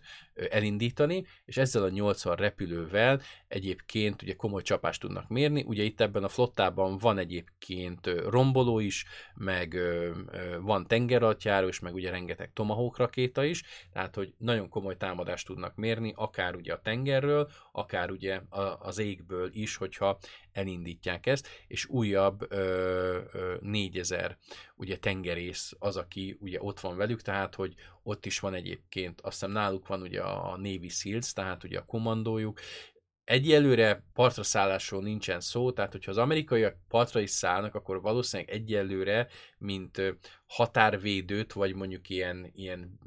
elindítani, és ezzel a 80 repülővel egyébként ugye komoly csapást tudnak mérni. Ugye itt ebben a flottában van egyébként romboló is, meg ö, ö, van tengeralattjáró, és meg ugye rengeteg tomahawk rakéta is, tehát hogy nagyon komoly támadást tudnak mérni, akár ugye a tengerről, akár ugye az égből is, hogyha elindítják ezt, és újabb ö, ö, 4000 ugye tengerész az, aki ugye ott van velük, tehát hogy ott is van egyébként, azt hiszem náluk van ugye a Navy SEALs, tehát ugye a kommandójuk, Egyelőre partra szállásról nincsen szó, tehát hogyha az amerikaiak partra is szállnak, akkor valószínűleg egyelőre, mint határvédőt, vagy mondjuk ilyen, ilyen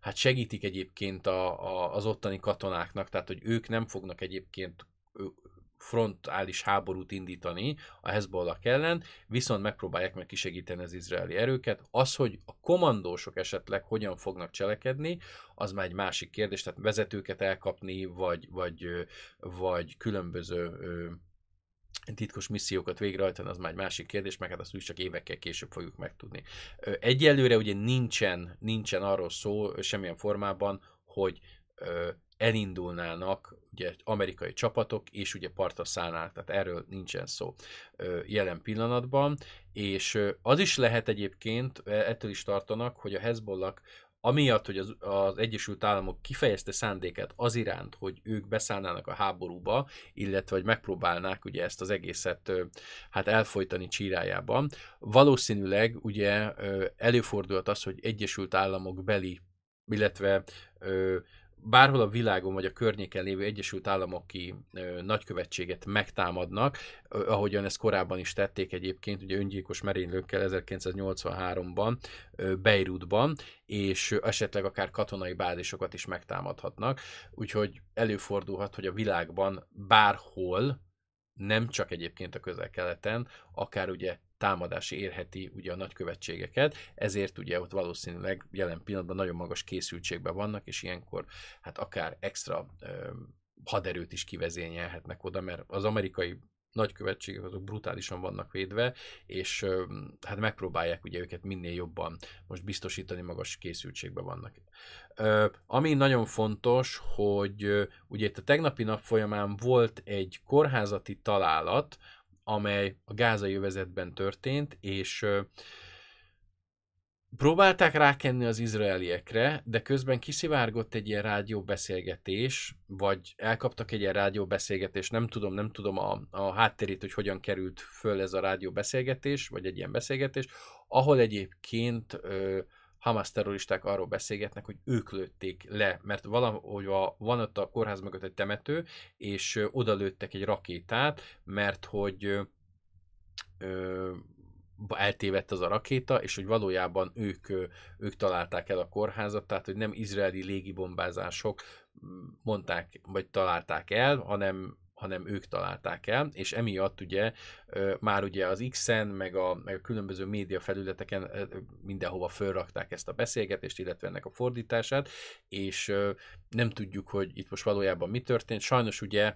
hát segítik egyébként a, a, az ottani katonáknak, tehát hogy ők nem fognak egyébként frontális háborút indítani a Hezbollah ellen, viszont megpróbálják meg kisegíteni az izraeli erőket. Az, hogy a komandósok esetleg hogyan fognak cselekedni, az már egy másik kérdés, tehát vezetőket elkapni, vagy, vagy, vagy különböző titkos missziókat végrehajtani, az már egy másik kérdés, meg hát azt úgy csak évekkel később fogjuk megtudni. Egyelőre ugye nincsen, nincsen arról szó semmilyen formában, hogy elindulnának ugye amerikai csapatok, és ugye partra szállnának, tehát erről nincsen szó jelen pillanatban, és az is lehet egyébként, e, ettől is tartanak, hogy a Hezbollah amiatt, hogy az, az Egyesült Államok kifejezte szándéket az iránt, hogy ők beszállnának a háborúba, illetve hogy megpróbálnák ugye ezt az egészet hát elfolytani csírájában, valószínűleg ugye előfordult az, hogy Egyesült Államok beli, illetve bárhol a világon vagy a környéken lévő Egyesült Államoki ö, nagykövetséget megtámadnak, ö, ahogyan ezt korábban is tették egyébként, ugye öngyilkos merénylőkkel 1983-ban ö, Beirutban, és esetleg akár katonai bázisokat is megtámadhatnak, úgyhogy előfordulhat, hogy a világban bárhol, nem csak egyébként a közel-keleten, akár ugye támadás érheti ugye a nagykövetségeket, ezért ugye ott valószínűleg jelen pillanatban nagyon magas készültségben vannak, és ilyenkor hát akár extra ö, haderőt is kivezényelhetnek oda, mert az amerikai nagykövetségek azok brutálisan vannak védve, és hát megpróbálják ugye őket minél jobban most biztosítani, magas készültségben vannak. Ami nagyon fontos, hogy ugye itt a tegnapi nap folyamán volt egy kórházati találat, amely a gázai övezetben történt, és próbálták rákenni az izraeliekre, de közben kiszivárgott egy ilyen rádióbeszélgetés, vagy elkaptak egy ilyen rádióbeszélgetés, nem tudom, nem tudom a, a hátterét, hogy hogyan került föl ez a rádióbeszélgetés, vagy egy ilyen beszélgetés, ahol egyébként ö, Hamas terroristák arról beszélgetnek, hogy ők lőtték le, mert valahogy van ott a kórház mögött egy temető, és oda lőttek egy rakétát, mert hogy ö, eltévedt az a rakéta, és hogy valójában ők, ők találták el a kórházat, tehát hogy nem izraeli légibombázások mondták, vagy találták el, hanem hanem ők találták el, és emiatt ugye már ugye az X-en, meg a, meg a különböző média felületeken mindenhova fölrakták ezt a beszélgetést, illetve ennek a fordítását, és nem tudjuk, hogy itt most valójában mi történt. Sajnos ugye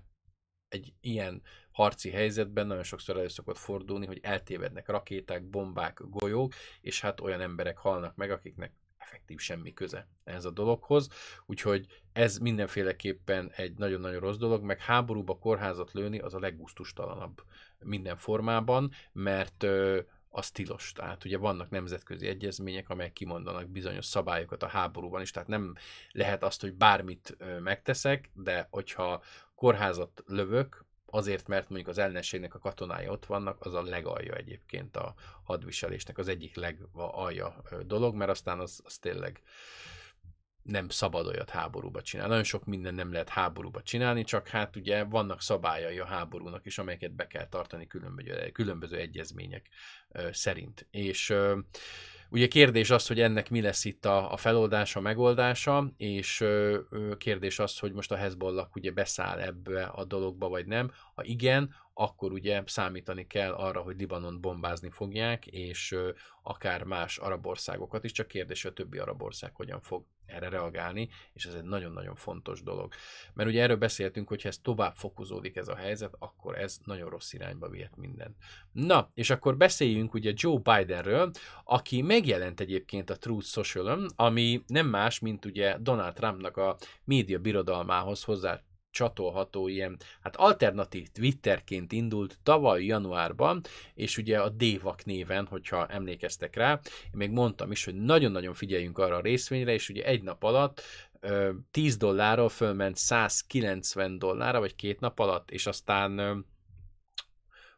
egy ilyen harci helyzetben nagyon sokszor elő szokott fordulni, hogy eltévednek rakéták, bombák, golyók, és hát olyan emberek halnak meg, akiknek effektív semmi köze ehhez a dologhoz, úgyhogy ez mindenféleképpen egy nagyon-nagyon rossz dolog, meg háborúba kórházat lőni az a leggusztustalanabb minden formában, mert ö, az tilos. Tehát ugye vannak nemzetközi egyezmények, amelyek kimondanak bizonyos szabályokat a háborúban is, tehát nem lehet azt, hogy bármit megteszek, de hogyha kórházat lövök, azért, mert mondjuk az ellenségnek a katonái ott vannak, az a legalja egyébként a hadviselésnek, az egyik legalja dolog, mert aztán az, az tényleg nem szabad olyat háborúba csinálni. Nagyon sok minden nem lehet háborúba csinálni, csak hát ugye vannak szabályai a háborúnak is, amelyeket be kell tartani különböző, különböző egyezmények szerint. És Ugye kérdés az, hogy ennek mi lesz itt a, a feloldása, megoldása, és ö, kérdés az, hogy most a Hezbollah ugye beszáll ebbe a dologba, vagy nem. Ha igen, akkor ugye számítani kell arra, hogy Libanon bombázni fogják, és akár más arab országokat is, csak kérdés, a többi arab ország hogyan fog erre reagálni, és ez egy nagyon-nagyon fontos dolog. Mert ugye erről beszéltünk, hogy ha ez tovább fokozódik ez a helyzet, akkor ez nagyon rossz irányba vihet minden. Na, és akkor beszéljünk ugye Joe Bidenről, aki megjelent egyébként a Truth social ami nem más, mint ugye Donald Trumpnak a média birodalmához hozzá csatolható ilyen, hát alternatív Twitterként indult tavaly januárban, és ugye a Dévak néven, hogyha emlékeztek rá, én még mondtam is, hogy nagyon-nagyon figyeljünk arra a részvényre, és ugye egy nap alatt 10 dollárról fölment 190 dollárra, vagy két nap alatt, és aztán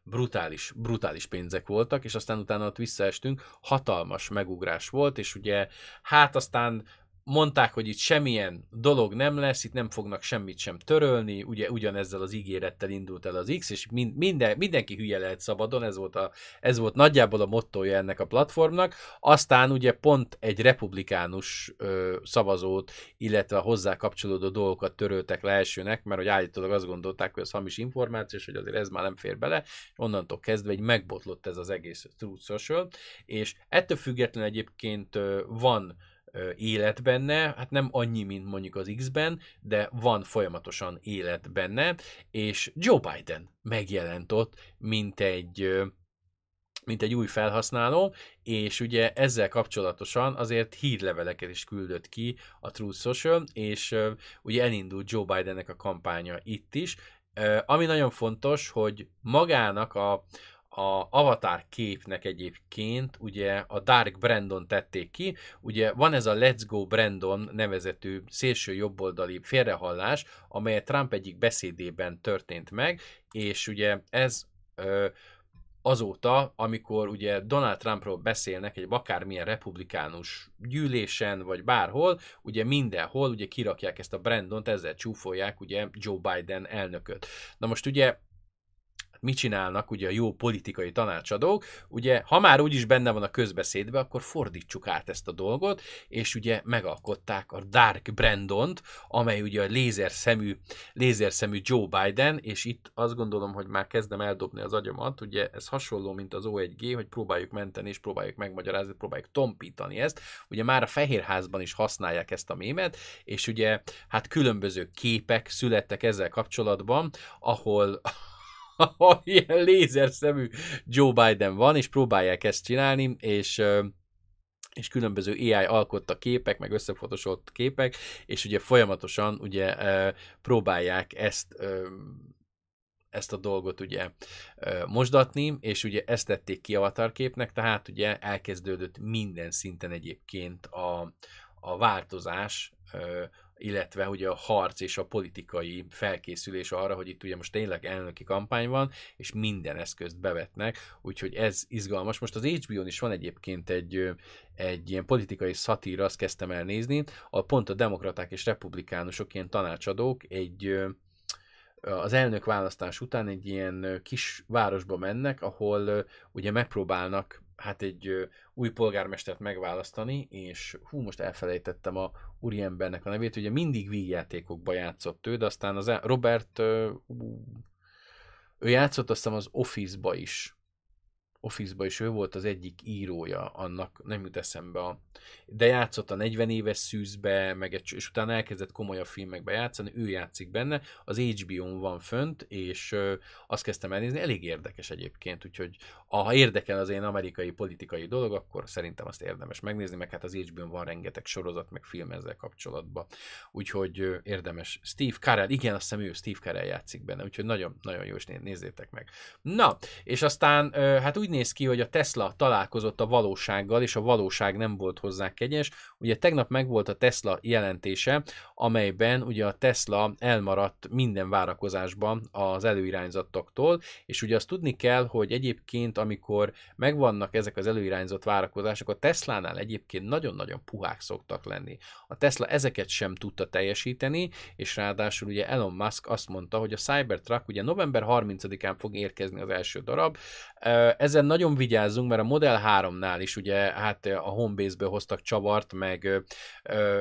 brutális, brutális pénzek voltak, és aztán utána ott visszaestünk, hatalmas megugrás volt, és ugye hát aztán mondták, hogy itt semmilyen dolog nem lesz, itt nem fognak semmit sem törölni, ugye ugyanezzel az ígérettel indult el az X, és minden, mindenki hülye lehet szabadon, ez volt, a, ez volt nagyjából a mottoja ennek a platformnak. Aztán ugye pont egy republikánus ö, szavazót, illetve a hozzá kapcsolódó dolgokat töröltek le elsőnek, mert hogy állítólag azt gondolták, hogy ez hamis információ, és hogy azért ez már nem fér bele, onnantól kezdve egy megbotlott ez az egész Truth Social, és ettől függetlenül egyébként van élet benne, hát nem annyi, mint mondjuk az X-ben, de van folyamatosan élet benne, és Joe Biden megjelent ott, mint egy mint egy új felhasználó, és ugye ezzel kapcsolatosan azért hírleveleket is küldött ki a Truth Social, és ugye elindult Joe Bidennek a kampánya itt is, ami nagyon fontos, hogy magának a, a Avatar képnek egyébként ugye a Dark Brandon tették ki, ugye van ez a Let's Go Brandon nevezetű szélső jobboldali félrehallás, amelyet Trump egyik beszédében történt meg, és ugye ez ö, azóta, amikor ugye Donald Trumpról beszélnek egy akármilyen republikánus gyűlésen, vagy bárhol, ugye mindenhol ugye kirakják ezt a Brandont, ezzel csúfolják ugye Joe Biden elnököt. Na most ugye mit csinálnak ugye a jó politikai tanácsadók, ugye ha már úgyis benne van a közbeszédbe, akkor fordítsuk át ezt a dolgot, és ugye megalkották a Dark Brandont, amely ugye a lézerszemű, lézerszemű Joe Biden, és itt azt gondolom, hogy már kezdem eldobni az agyamat, ugye ez hasonló, mint az O1G, hogy próbáljuk menteni, és próbáljuk megmagyarázni, próbáljuk tompítani ezt. Ugye már a Fehérházban is használják ezt a mémet, és ugye hát különböző képek születtek ezzel kapcsolatban, ahol ilyen lézerszemű Joe Biden van, és próbálják ezt csinálni, és és különböző AI alkotta képek, meg összefotosolt képek, és ugye folyamatosan ugye próbálják ezt ezt a dolgot ugye mosdatni, és ugye ezt tették ki avatarképnek, tehát ugye elkezdődött minden szinten egyébként a, a változás illetve ugye a harc és a politikai felkészülés arra, hogy itt ugye most tényleg elnöki kampány van, és minden eszközt bevetnek, úgyhogy ez izgalmas. Most az HBO-n is van egyébként egy, egy ilyen politikai szatíra, azt kezdtem el nézni, a pont a demokraták és republikánusok, ilyen tanácsadók egy az elnök választás után egy ilyen kis városba mennek, ahol ugye megpróbálnak hát egy új polgármestert megválasztani, és hú, most elfelejtettem a úriembernek a nevét, ugye mindig vígjátékokba játszott ő, de aztán az Robert, ő játszott azt az Office-ba is, Office-ba is ő volt az egyik írója annak, nem jut eszembe a... De játszott a 40 éves szűzbe, meg egy, és utána elkezdett komolyabb filmekbe játszani, ő játszik benne, az HBO-n van fönt, és ö, azt kezdtem elnézni, elég érdekes egyébként, úgyhogy ha érdekel az én amerikai politikai dolog, akkor szerintem azt érdemes megnézni, meg hát az HBO-n van rengeteg sorozat, meg film ezzel kapcsolatban, úgyhogy ö, érdemes. Steve Carell, igen, azt hiszem ő Steve Carell játszik benne, úgyhogy nagyon, nagyon jó, és nézzétek meg. Na, és aztán ö, hát úgy néz ki, hogy a Tesla találkozott a valósággal, és a valóság nem volt hozzá kegyes. Ugye tegnap megvolt a Tesla jelentése, amelyben ugye a Tesla elmaradt minden várakozásban az előirányzatoktól, és ugye azt tudni kell, hogy egyébként amikor megvannak ezek az előirányzott várakozások, a Teslánál egyébként nagyon-nagyon puhák szoktak lenni. A Tesla ezeket sem tudta teljesíteni, és ráadásul ugye Elon Musk azt mondta, hogy a Cybertruck ugye november 30-án fog érkezni az első darab. Ezen nagyon vigyázzunk, mert a Model 3-nál is ugye hát a Homebase-ből hoztak csavart, meg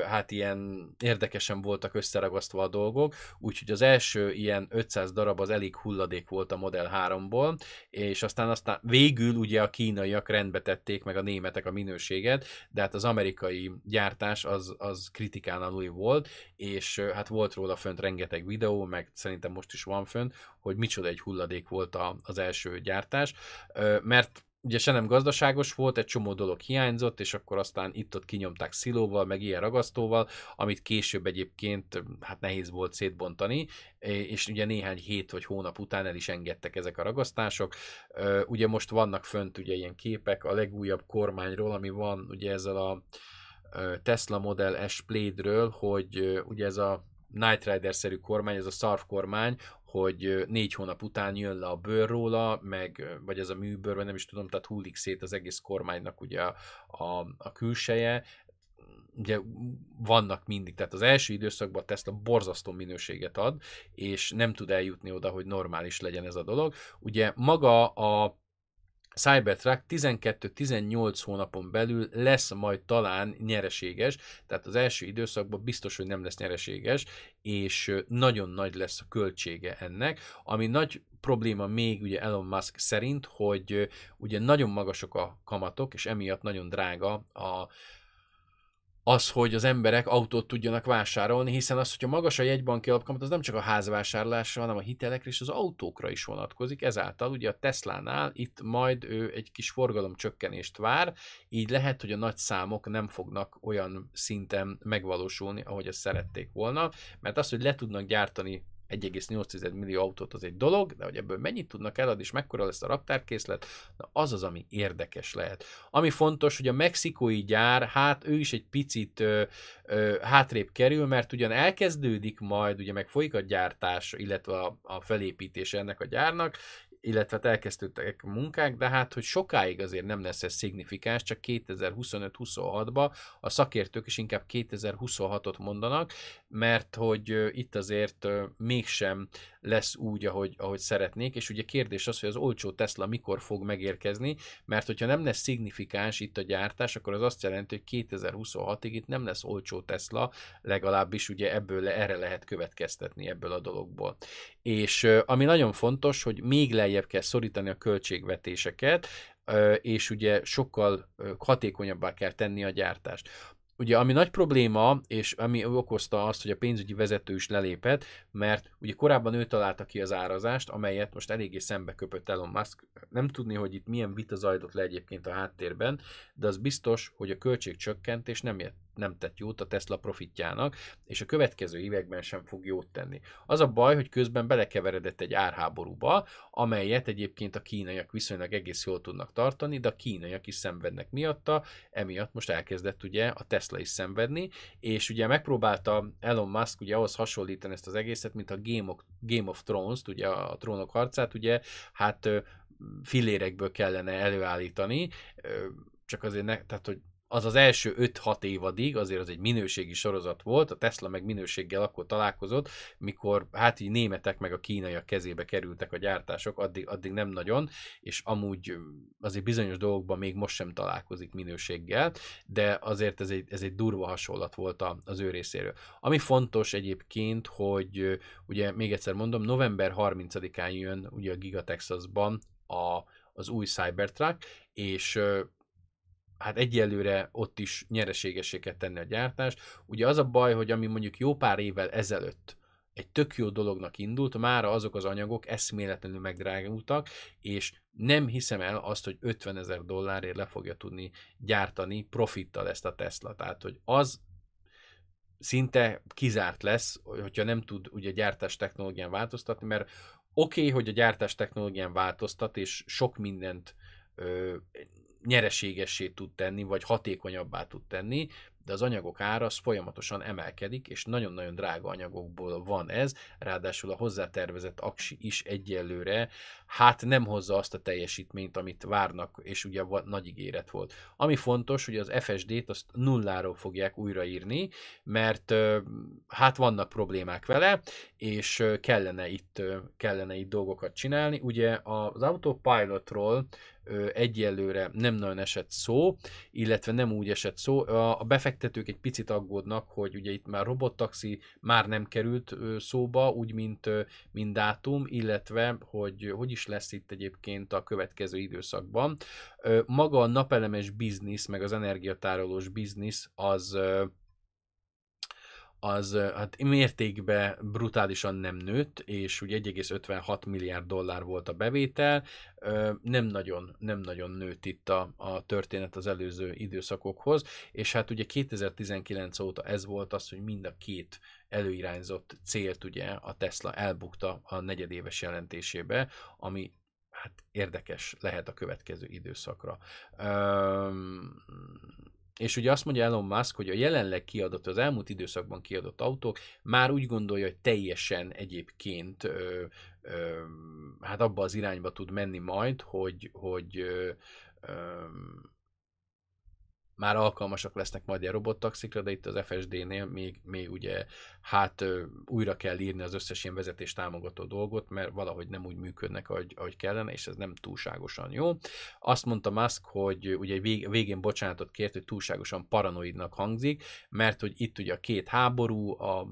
hát ilyen érdekesen voltak összeragasztva a dolgok, úgyhogy az első ilyen 500 darab az elég hulladék volt a Model 3-ból, és aztán aztán végül ugye a kínaiak rendbe tették, meg a németek a minőséget, de hát az amerikai gyártás az, az kritikán alul volt, és hát volt róla fönt rengeteg videó, meg szerintem most is van fönt, hogy micsoda egy hulladék volt a, az első gyártás, mert ugye se nem gazdaságos volt, egy csomó dolog hiányzott, és akkor aztán itt-ott kinyomták szilóval, meg ilyen ragasztóval, amit később egyébként hát nehéz volt szétbontani, és ugye néhány hét vagy hónap után el is engedtek ezek a ragasztások. Ugye most vannak fönt ugye ilyen képek a legújabb kormányról, ami van ugye ezzel a Tesla Model S Plaid-ről, hogy ugye ez a Night Rider-szerű kormány, ez a szarv kormány, hogy négy hónap után jön le a bőr róla, meg, vagy ez a műbőr, vagy nem is tudom, tehát hullik szét az egész kormánynak ugye a, a, a külseje, ugye vannak mindig, tehát az első időszakban a Tesla borzasztó minőséget ad, és nem tud eljutni oda, hogy normális legyen ez a dolog. Ugye maga a Cybertruck 12-18 hónapon belül lesz majd talán nyereséges, tehát az első időszakban biztos, hogy nem lesz nyereséges, és nagyon nagy lesz a költsége ennek, ami nagy probléma még ugye Elon Musk szerint, hogy ugye nagyon magasak a kamatok, és emiatt nagyon drága a, az, hogy az emberek autót tudjanak vásárolni, hiszen az, hogyha magas a jegybanki alapkamat, az nem csak a házvásárlásra, hanem a hitelekre és az autókra is vonatkozik. Ezáltal ugye a Teslánál itt majd ő egy kis forgalomcsökkenést vár, így lehet, hogy a nagy számok nem fognak olyan szinten megvalósulni, ahogy ezt szerették volna, mert az, hogy le tudnak gyártani 1,8 millió autót az egy dolog, de hogy ebből mennyit tudnak eladni, és mekkora lesz a raktárkészlet, na az az, ami érdekes lehet. Ami fontos, hogy a mexikói gyár, hát ő is egy picit ö, ö, hátrébb kerül, mert ugyan elkezdődik majd, ugye meg folyik a gyártás, illetve a, a felépítés ennek a gyárnak, illetve hát elkezdődtek a munkák, de hát, hogy sokáig azért nem lesz ez szignifikáns, csak 2025-26-ba a szakértők is inkább 2026-ot mondanak, mert hogy itt azért mégsem lesz úgy, ahogy, ahogy szeretnék, és ugye kérdés az, hogy az olcsó Tesla mikor fog megérkezni, mert hogyha nem lesz szignifikáns itt a gyártás, akkor az azt jelenti, hogy 2026-ig itt nem lesz olcsó Tesla, legalábbis ugye ebből erre lehet következtetni ebből a dologból. És ami nagyon fontos, hogy még lejjebb kell szorítani a költségvetéseket, és ugye sokkal hatékonyabbá kell tenni a gyártást. Ugye, ami nagy probléma, és ami okozta azt, hogy a pénzügyi vezető is lelépett, mert ugye korábban ő találta ki az árazást, amelyet most eléggé szembe köpött Elon Musk. Nem tudni, hogy itt milyen vita zajlott le egyébként a háttérben, de az biztos, hogy a költségcsökkentés nem jött nem tett jót a Tesla profitjának, és a következő években sem fog jót tenni. Az a baj, hogy közben belekeveredett egy árháborúba, amelyet egyébként a kínaiak viszonylag egész jól tudnak tartani, de a kínaiak is szenvednek miatta, emiatt most elkezdett ugye a Tesla is szenvedni, és ugye megpróbálta Elon Musk ugye ahhoz hasonlítani ezt az egészet, mint a Game of, Game of Thrones-t, ugye a trónok harcát, ugye hát fillérekből kellene előállítani, csak azért ne, tehát hogy az az első 5-6 évadig, azért az egy minőségi sorozat volt, a Tesla meg minőséggel akkor találkozott, mikor hát így németek meg a kínaiak kezébe kerültek a gyártások, addig, addig nem nagyon, és amúgy azért bizonyos dolgokban még most sem találkozik minőséggel, de azért ez egy, ez egy durva hasonlat volt az ő részéről. Ami fontos egyébként, hogy ugye még egyszer mondom, november 30-án jön ugye a Giga Texasban a, az új Cybertruck, és hát egyelőre ott is nyereségesé kell tenni a gyártást. Ugye az a baj, hogy ami mondjuk jó pár évvel ezelőtt egy tök jó dolognak indult, mára azok az anyagok eszméletlenül megdrágultak, és nem hiszem el azt, hogy 50 ezer dollárért le fogja tudni gyártani profittal ezt a Tesla. Tehát, hogy az szinte kizárt lesz, hogyha nem tud ugye gyártás technológián változtatni, mert oké, okay, hogy a gyártás technológián változtat, és sok mindent ö, nyereségessé tud tenni, vagy hatékonyabbá tud tenni, de az anyagok ára az folyamatosan emelkedik, és nagyon-nagyon drága anyagokból van ez, ráadásul a hozzátervezett aksi is egyelőre, hát nem hozza azt a teljesítményt, amit várnak, és ugye nagy ígéret volt. Ami fontos, hogy az FSD-t azt nulláról fogják újraírni, mert hát vannak problémák vele, és kellene itt, kellene itt dolgokat csinálni. Ugye az autopilotról egyelőre nem nagyon esett szó, illetve nem úgy esett szó. A befektetők egy picit aggódnak, hogy ugye itt már robottaxi már nem került szóba, úgy, mint, mint dátum, illetve, hogy hogy is lesz itt egyébként a következő időszakban. Maga a napelemes biznisz, meg az energiatárolós biznisz az az hát mértékben brutálisan nem nőtt, és ugye 1,56 milliárd dollár volt a bevétel, nem nagyon, nem nagyon nőtt itt a, a történet az előző időszakokhoz, és hát ugye 2019 óta ez volt az, hogy mind a két előirányzott célt ugye a Tesla elbukta a negyedéves jelentésébe, ami hát érdekes lehet a következő időszakra. Üm, és ugye azt mondja Elon Musk, hogy a jelenleg kiadott, az elmúlt időszakban kiadott autók már úgy gondolja, hogy teljesen egyébként ö, ö, hát abba az irányba tud menni majd, hogy, hogy ö, ö, már alkalmasak lesznek majd a robottaxikra, de itt az FSD-nél még, még ugye hát újra kell írni az összes ilyen vezetés támogató dolgot, mert valahogy nem úgy működnek, ahogy, ahogy kellene, és ez nem túlságosan jó. Azt mondta Musk, hogy ugye végén bocsánatot kért, hogy túlságosan paranoidnak hangzik, mert hogy itt ugye a két háború, a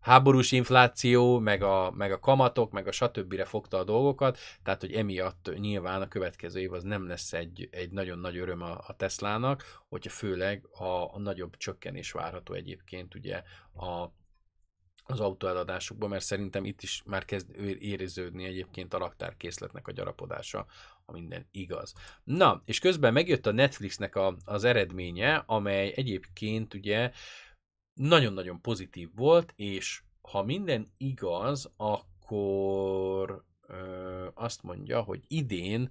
háborús infláció, meg a, meg a kamatok, meg a stb. fogta a dolgokat, tehát hogy emiatt nyilván a következő év az nem lesz egy, egy nagyon nagy öröm a, a Teslának, hogyha főleg a, a nagyobb csökkenés várható egyébként ugye a, az autóeladásukban, mert szerintem itt is már kezd éreződni egyébként a raktárkészletnek a gyarapodása, ha minden igaz. Na, és közben megjött a Netflixnek a, az eredménye, amely egyébként ugye nagyon-nagyon pozitív volt, és ha minden igaz, akkor ö, azt mondja, hogy idén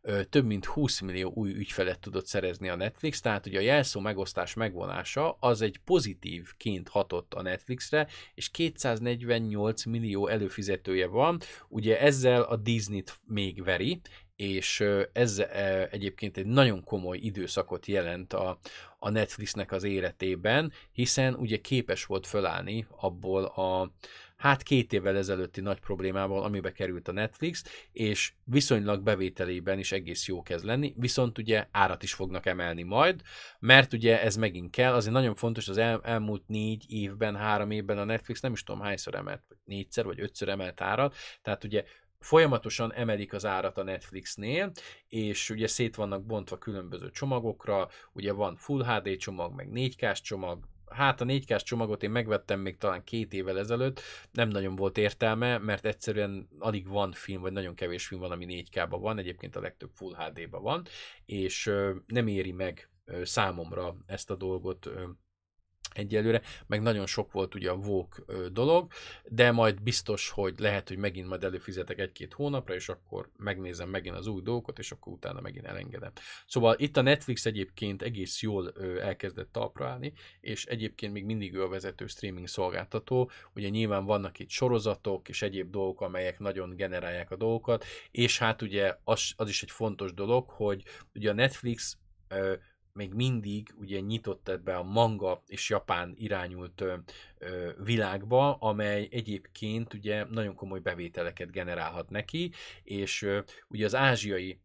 ö, több mint 20 millió új ügyfelet tudott szerezni a Netflix, tehát ugye a jelszó megosztás megvonása az egy pozitívként hatott a Netflixre, és 248 millió előfizetője van, ugye ezzel a Disney-t még veri, és ez egyébként egy nagyon komoly időszakot jelent a, a Netflixnek az életében, hiszen ugye képes volt fölállni abból a hát két évvel ezelőtti nagy problémával, amibe került a Netflix, és viszonylag bevételében is egész jó kezd lenni, viszont ugye árat is fognak emelni majd, mert ugye ez megint kell, azért nagyon fontos, az el, elmúlt négy évben, három évben a Netflix nem is tudom hányszor emelt, négyszer, vagy ötször emelt árat, tehát ugye folyamatosan emelik az árat a Netflixnél, és ugye szét vannak bontva különböző csomagokra, ugye van Full HD csomag, meg 4K csomag, hát a 4K csomagot én megvettem még talán két évvel ezelőtt, nem nagyon volt értelme, mert egyszerűen alig van film, vagy nagyon kevés film van, ami 4K-ban van, egyébként a legtöbb Full HD-ban van, és nem éri meg számomra ezt a dolgot egyelőre, meg nagyon sok volt ugye a VOK dolog, de majd biztos, hogy lehet, hogy megint majd előfizetek egy-két hónapra, és akkor megnézem megint az új dolgokat, és akkor utána megint elengedem. Szóval itt a Netflix egyébként egész jól elkezdett talpra állni, és egyébként még mindig ő a vezető streaming szolgáltató, ugye nyilván vannak itt sorozatok és egyéb dolgok, amelyek nagyon generálják a dolgokat, és hát ugye az, az is egy fontos dolog, hogy ugye a Netflix még mindig ugye nyitott ebbe a manga és japán irányult ö, ö, világba, amely egyébként ugye nagyon komoly bevételeket generálhat neki, és ö, ugye az ázsiai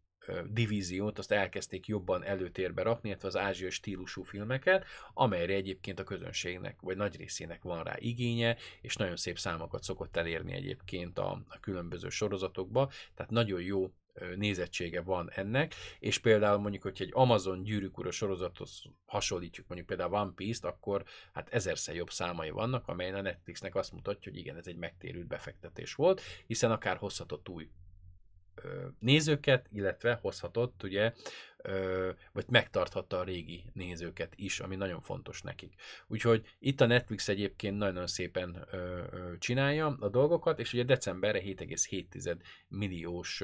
divíziót, azt elkezdték jobban előtérbe rakni, illetve az ázsiai stílusú filmeket, amelyre egyébként a közönségnek, vagy nagy részének van rá igénye, és nagyon szép számokat szokott elérni egyébként a, a különböző sorozatokba, tehát nagyon jó nézettsége van ennek, és például mondjuk, hogy egy Amazon gyűrűk ura sorozathoz hasonlítjuk mondjuk például One Piece-t, akkor hát ezerszer jobb számai vannak, amelyen a Netflixnek azt mutatja, hogy igen, ez egy megtérült befektetés volt, hiszen akár hozhatott új nézőket, illetve hozhatott, ugye, vagy megtarthatta a régi nézőket is, ami nagyon fontos nekik. Úgyhogy itt a Netflix egyébként nagyon szépen csinálja a dolgokat, és ugye decemberre 7,7 milliós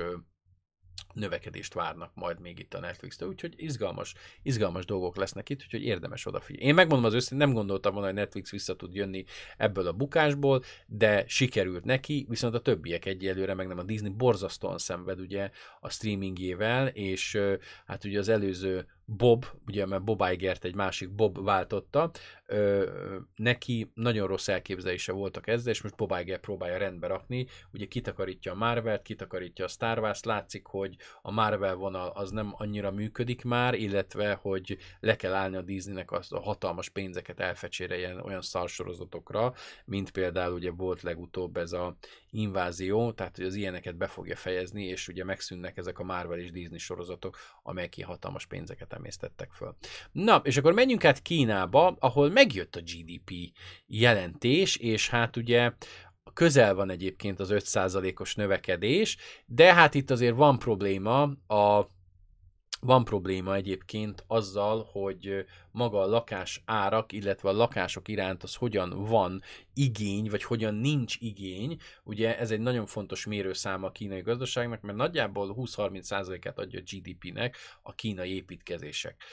növekedést várnak majd még itt a Netflix-től, úgyhogy izgalmas, izgalmas dolgok lesznek itt, úgyhogy érdemes odafigyelni. Én megmondom az őszintén, nem gondoltam volna, hogy Netflix vissza tud jönni ebből a bukásból, de sikerült neki, viszont a többiek egyelőre, meg nem a Disney borzasztóan szenved ugye a streamingjével, és hát ugye az előző Bob, ugye mert Bob Igert egy másik Bob váltotta, ö, neki nagyon rossz elképzelése voltak ezzel, és most Bob Iger próbálja rendbe rakni, ugye kitakarítja a Marvel-t, kitakarítja a Star Wars, látszik, hogy a Marvel vonal az nem annyira működik már, illetve, hogy le kell állni a Disneynek azt a hatalmas pénzeket elfecséreljen olyan szarsorozatokra, mint például ugye volt legutóbb ez a invázió, tehát hogy az ilyeneket be fogja fejezni, és ugye megszűnnek ezek a Marvel és Disney sorozatok, amelyek ilyen hatalmas pénzeket emésztettek föl. Na, és akkor menjünk át Kínába, ahol megjött a GDP jelentés, és hát ugye közel van egyébként az 5%-os növekedés, de hát itt azért van probléma a van probléma egyébként azzal, hogy maga a lakás árak, illetve a lakások iránt az hogyan van igény, vagy hogyan nincs igény. Ugye ez egy nagyon fontos mérőszám a kínai gazdaságnak, mert nagyjából 20-30%-át adja a GDP-nek a kínai építkezések.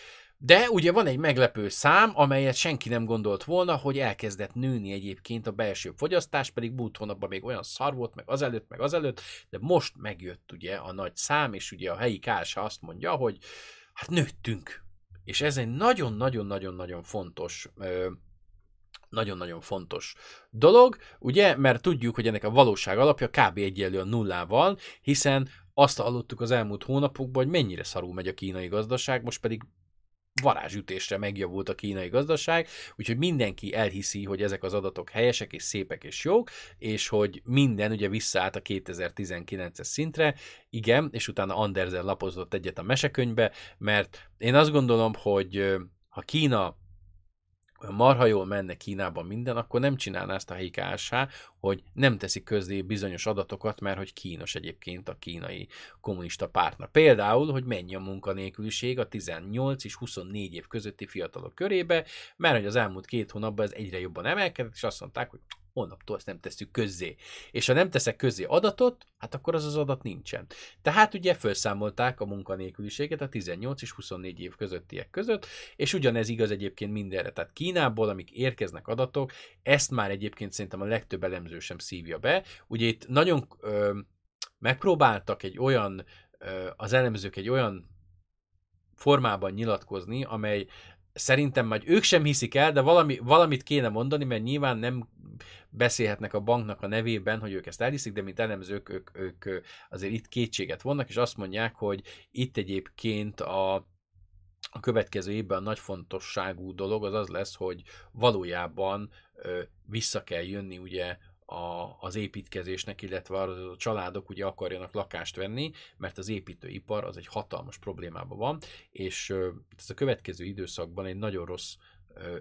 De ugye van egy meglepő szám, amelyet senki nem gondolt volna, hogy elkezdett nőni egyébként a belső fogyasztás, pedig múlt hónapban még olyan szar volt, meg azelőtt, meg azelőtt, de most megjött ugye a nagy szám, és ugye a helyi KSH azt mondja, hogy hát nőttünk és ez egy nagyon-nagyon-nagyon-nagyon fontos nagyon-nagyon fontos dolog, ugye, mert tudjuk, hogy ennek a valóság alapja kb. egyenlő a nullával, hiszen azt hallottuk az elmúlt hónapokban, hogy mennyire szarul megy a kínai gazdaság, most pedig varázsütésre megjavult a kínai gazdaság, úgyhogy mindenki elhiszi, hogy ezek az adatok helyesek és szépek és jók, és hogy minden ugye visszaállt a 2019-es szintre, igen, és utána Andersen lapozott egyet a mesekönyvbe, mert én azt gondolom, hogy ha Kína marha jól menne Kínában minden, akkor nem csinálná ezt a helyi KSH, hogy nem teszi közzé bizonyos adatokat, mert hogy kínos egyébként a kínai kommunista pártnak. Például, hogy mennyi a munkanélküliség a 18 és 24 év közötti fiatalok körébe, mert hogy az elmúlt két hónapban ez egyre jobban emelkedett, és azt mondták, hogy holnaptól ezt nem tesszük közzé. És ha nem teszek közzé adatot, hát akkor az az adat nincsen. Tehát ugye felszámolták a munkanélküliséget a 18 és 24 év közöttiek között, és ugyanez igaz egyébként mindenre. Tehát Kínából, amik érkeznek adatok, ezt már egyébként szerintem a legtöbb elemző sem szívja be. Ugye itt nagyon ö, megpróbáltak egy olyan, ö, az elemzők egy olyan formában nyilatkozni, amely szerintem majd ők sem hiszik el, de valami, valamit kéne mondani, mert nyilván nem beszélhetnek a banknak a nevében, hogy ők ezt elhiszik, de mint elemzők, ők, ők azért itt kétséget vonnak, és azt mondják, hogy itt egyébként a, a következő évben a nagy fontosságú dolog az az lesz, hogy valójában ö, vissza kell jönni ugye a, az építkezésnek, illetve a családok ugye akarjanak lakást venni, mert az építőipar az egy hatalmas problémában van, és ez a következő időszakban egy nagyon rossz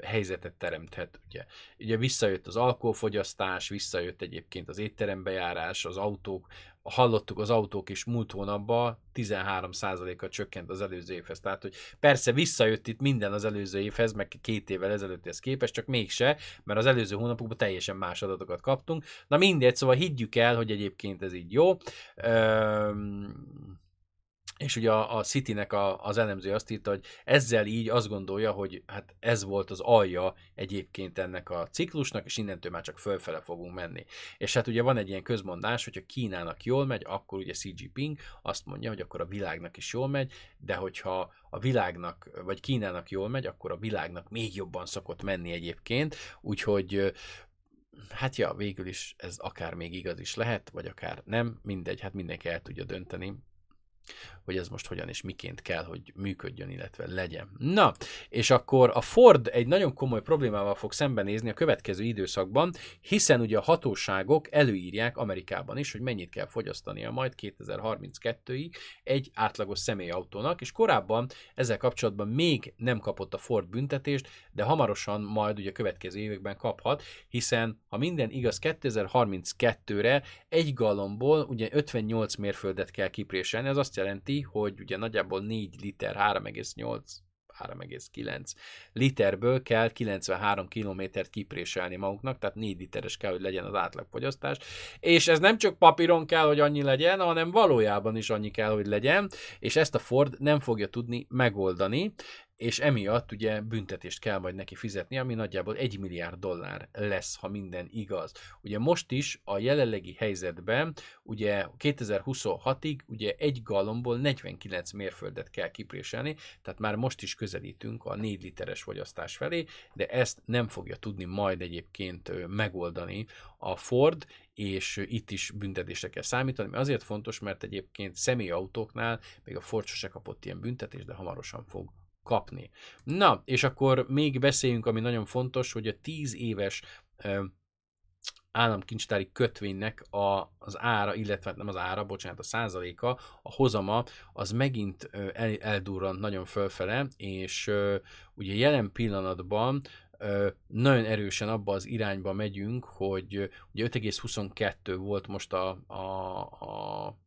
helyzetet teremthet. Ugye. ugye visszajött az alkoholfogyasztás, visszajött egyébként az étterembejárás, az autók, hallottuk az autók is múlt hónapban 13%-kal csökkent az előző évhez. Tehát, hogy persze visszajött itt minden az előző évhez, meg két évvel ezelőtthez képest, csak mégse, mert az előző hónapokban teljesen más adatokat kaptunk. Na mindegy, szóval higgyük el, hogy egyébként ez így jó. Üm és ugye a, a City-nek a, az elemző azt írta, hogy ezzel így azt gondolja, hogy hát ez volt az alja egyébként ennek a ciklusnak, és innentől már csak fölfele fogunk menni. És hát ugye van egy ilyen közmondás, hogyha Kínának jól megy, akkor ugye Xi Jinping azt mondja, hogy akkor a világnak is jól megy, de hogyha a világnak, vagy Kínának jól megy, akkor a világnak még jobban szokott menni egyébként, úgyhogy hát ja, végül is ez akár még igaz is lehet, vagy akár nem, mindegy, hát mindenki el tudja dönteni, hogy ez most hogyan és miként kell, hogy működjön, illetve legyen. Na, és akkor a Ford egy nagyon komoly problémával fog szembenézni a következő időszakban, hiszen ugye a hatóságok előírják Amerikában is, hogy mennyit kell fogyasztania majd 2032-ig egy átlagos személyautónak, és korábban ezzel kapcsolatban még nem kapott a Ford büntetést, de hamarosan majd ugye a következő években kaphat, hiszen ha minden igaz, 2032-re egy galomból ugye 58 mérföldet kell kipréselni, az azt jelenti, hogy ugye nagyjából 4 liter 3,8 3,9 literből kell 93 kilométert kipréselni maguknak, tehát 4 literes kell, hogy legyen az átlagfogyasztás. És ez nem csak papíron kell, hogy annyi legyen, hanem valójában is annyi kell, hogy legyen, és ezt a Ford nem fogja tudni megoldani, és emiatt ugye büntetést kell majd neki fizetni, ami nagyjából 1 milliárd dollár lesz, ha minden igaz. Ugye most is a jelenlegi helyzetben, ugye 2026-ig ugye egy galomból 49 mérföldet kell kipréselni, tehát már most is közelítünk a 4 literes fogyasztás felé, de ezt nem fogja tudni majd egyébként megoldani a Ford, és itt is büntetésre kell számítani, mert azért fontos, mert egyébként személyautóknál még a Ford sose kapott ilyen büntetést, de hamarosan fog kapni. Na, és akkor még beszéljünk, ami nagyon fontos, hogy a 10 éves államkincstári kötvénynek a, az ára, illetve hát nem az ára, bocsánat, a százaléka, a hozama, az megint el, eldurrant nagyon fölfele, és ugye jelen pillanatban nagyon erősen abba az irányba megyünk, hogy ugye 5,22 volt most a, a, a